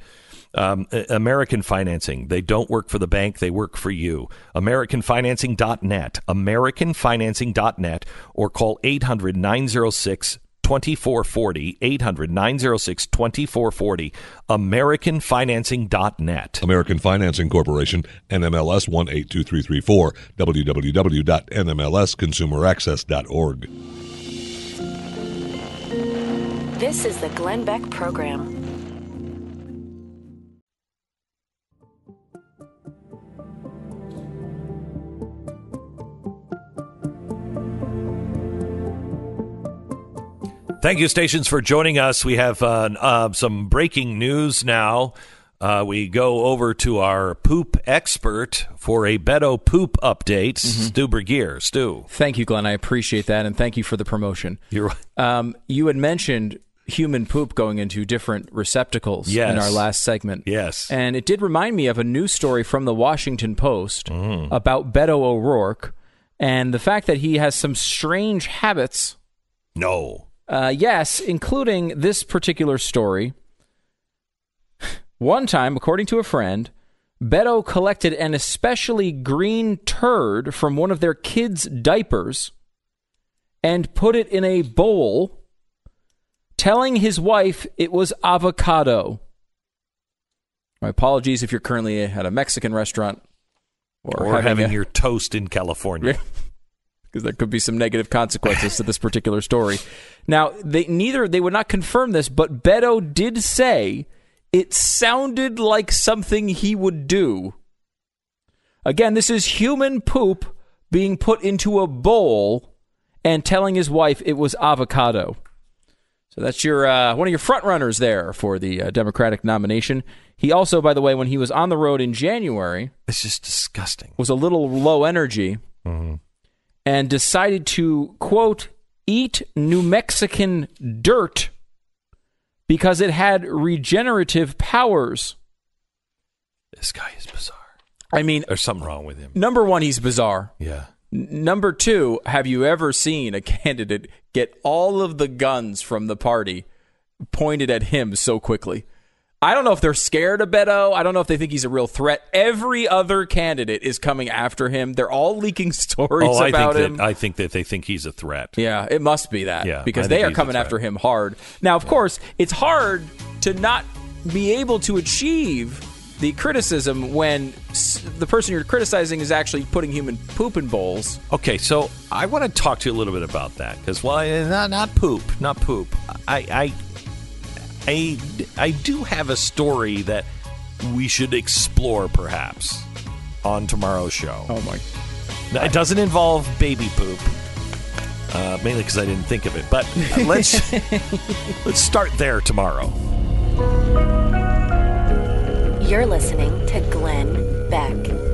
Um, American Financing. They don't work for the bank, they work for you. AmericanFinancing.net. AmericanFinancing.net or call 800 906 2440. 800 906 2440. AmericanFinancing.net. American Financing Corporation, NMLS 182334, www.nmlsconsumeraccess.org. This is the Glenn Beck Program. Thank you, stations, for joining us. We have uh, uh, some breaking news now. Uh, we go over to our poop expert for a Beto poop update, Stu Burguiere. Stu. Thank you, Glenn. I appreciate that, and thank you for the promotion. You're right. Um, you had mentioned human poop going into different receptacles Yes. in our last segment. Yes. And it did remind me of a news story from the Washington Post about Beto O'Rourke and the fact that he has some strange habits. No. Uh, yes, including this particular story. One time, according to a friend, Beto collected an especially green turd from one of their kids' diapers and put it in a bowl, telling his wife it was avocado. My apologies if you're currently at a Mexican restaurant or, Or, having, a- your toast in California. because there could be some negative consequences to this particular story. Now, they neither they would not confirm this, but Beto did say it sounded like something he would do. Again, this is human poop being put into a bowl and telling his wife it was avocado. So that's your uh, one of your front runners there for the uh, Democratic nomination. He also, by the way, when he was on the road in January, it's just disgusting. Was a little low energy Mm-hmm. And decided to quote eat New Mexican dirt because it had regenerative powers. This guy is bizarre. I mean, There's something wrong with him. number one, he's bizarre. Yeah. N- Number two, have you ever seen a candidate get all of the guns from the party pointed at him so quickly? I don't know if they're scared of Beto. I don't know if they think he's a real threat. Every other candidate is coming after him. They're all leaking stories oh, I about think him. that I think that they think he's a threat. Yeah, it must be that. Yeah, because I they are coming after him hard. Now, of course, it's hard to not be able to achieve the criticism when s- the person you're criticizing is actually putting human poop in bowls. Okay, so I want to talk to you a little bit about that because, well, eh, not, not poop, not poop. I, I, I, I do have a story that we should explore, perhaps, on tomorrow's show. Oh my! Now, it doesn't involve baby poop, uh, mainly because I didn't think of it. But uh, let's let's start there tomorrow. You're listening to Glenn Beck.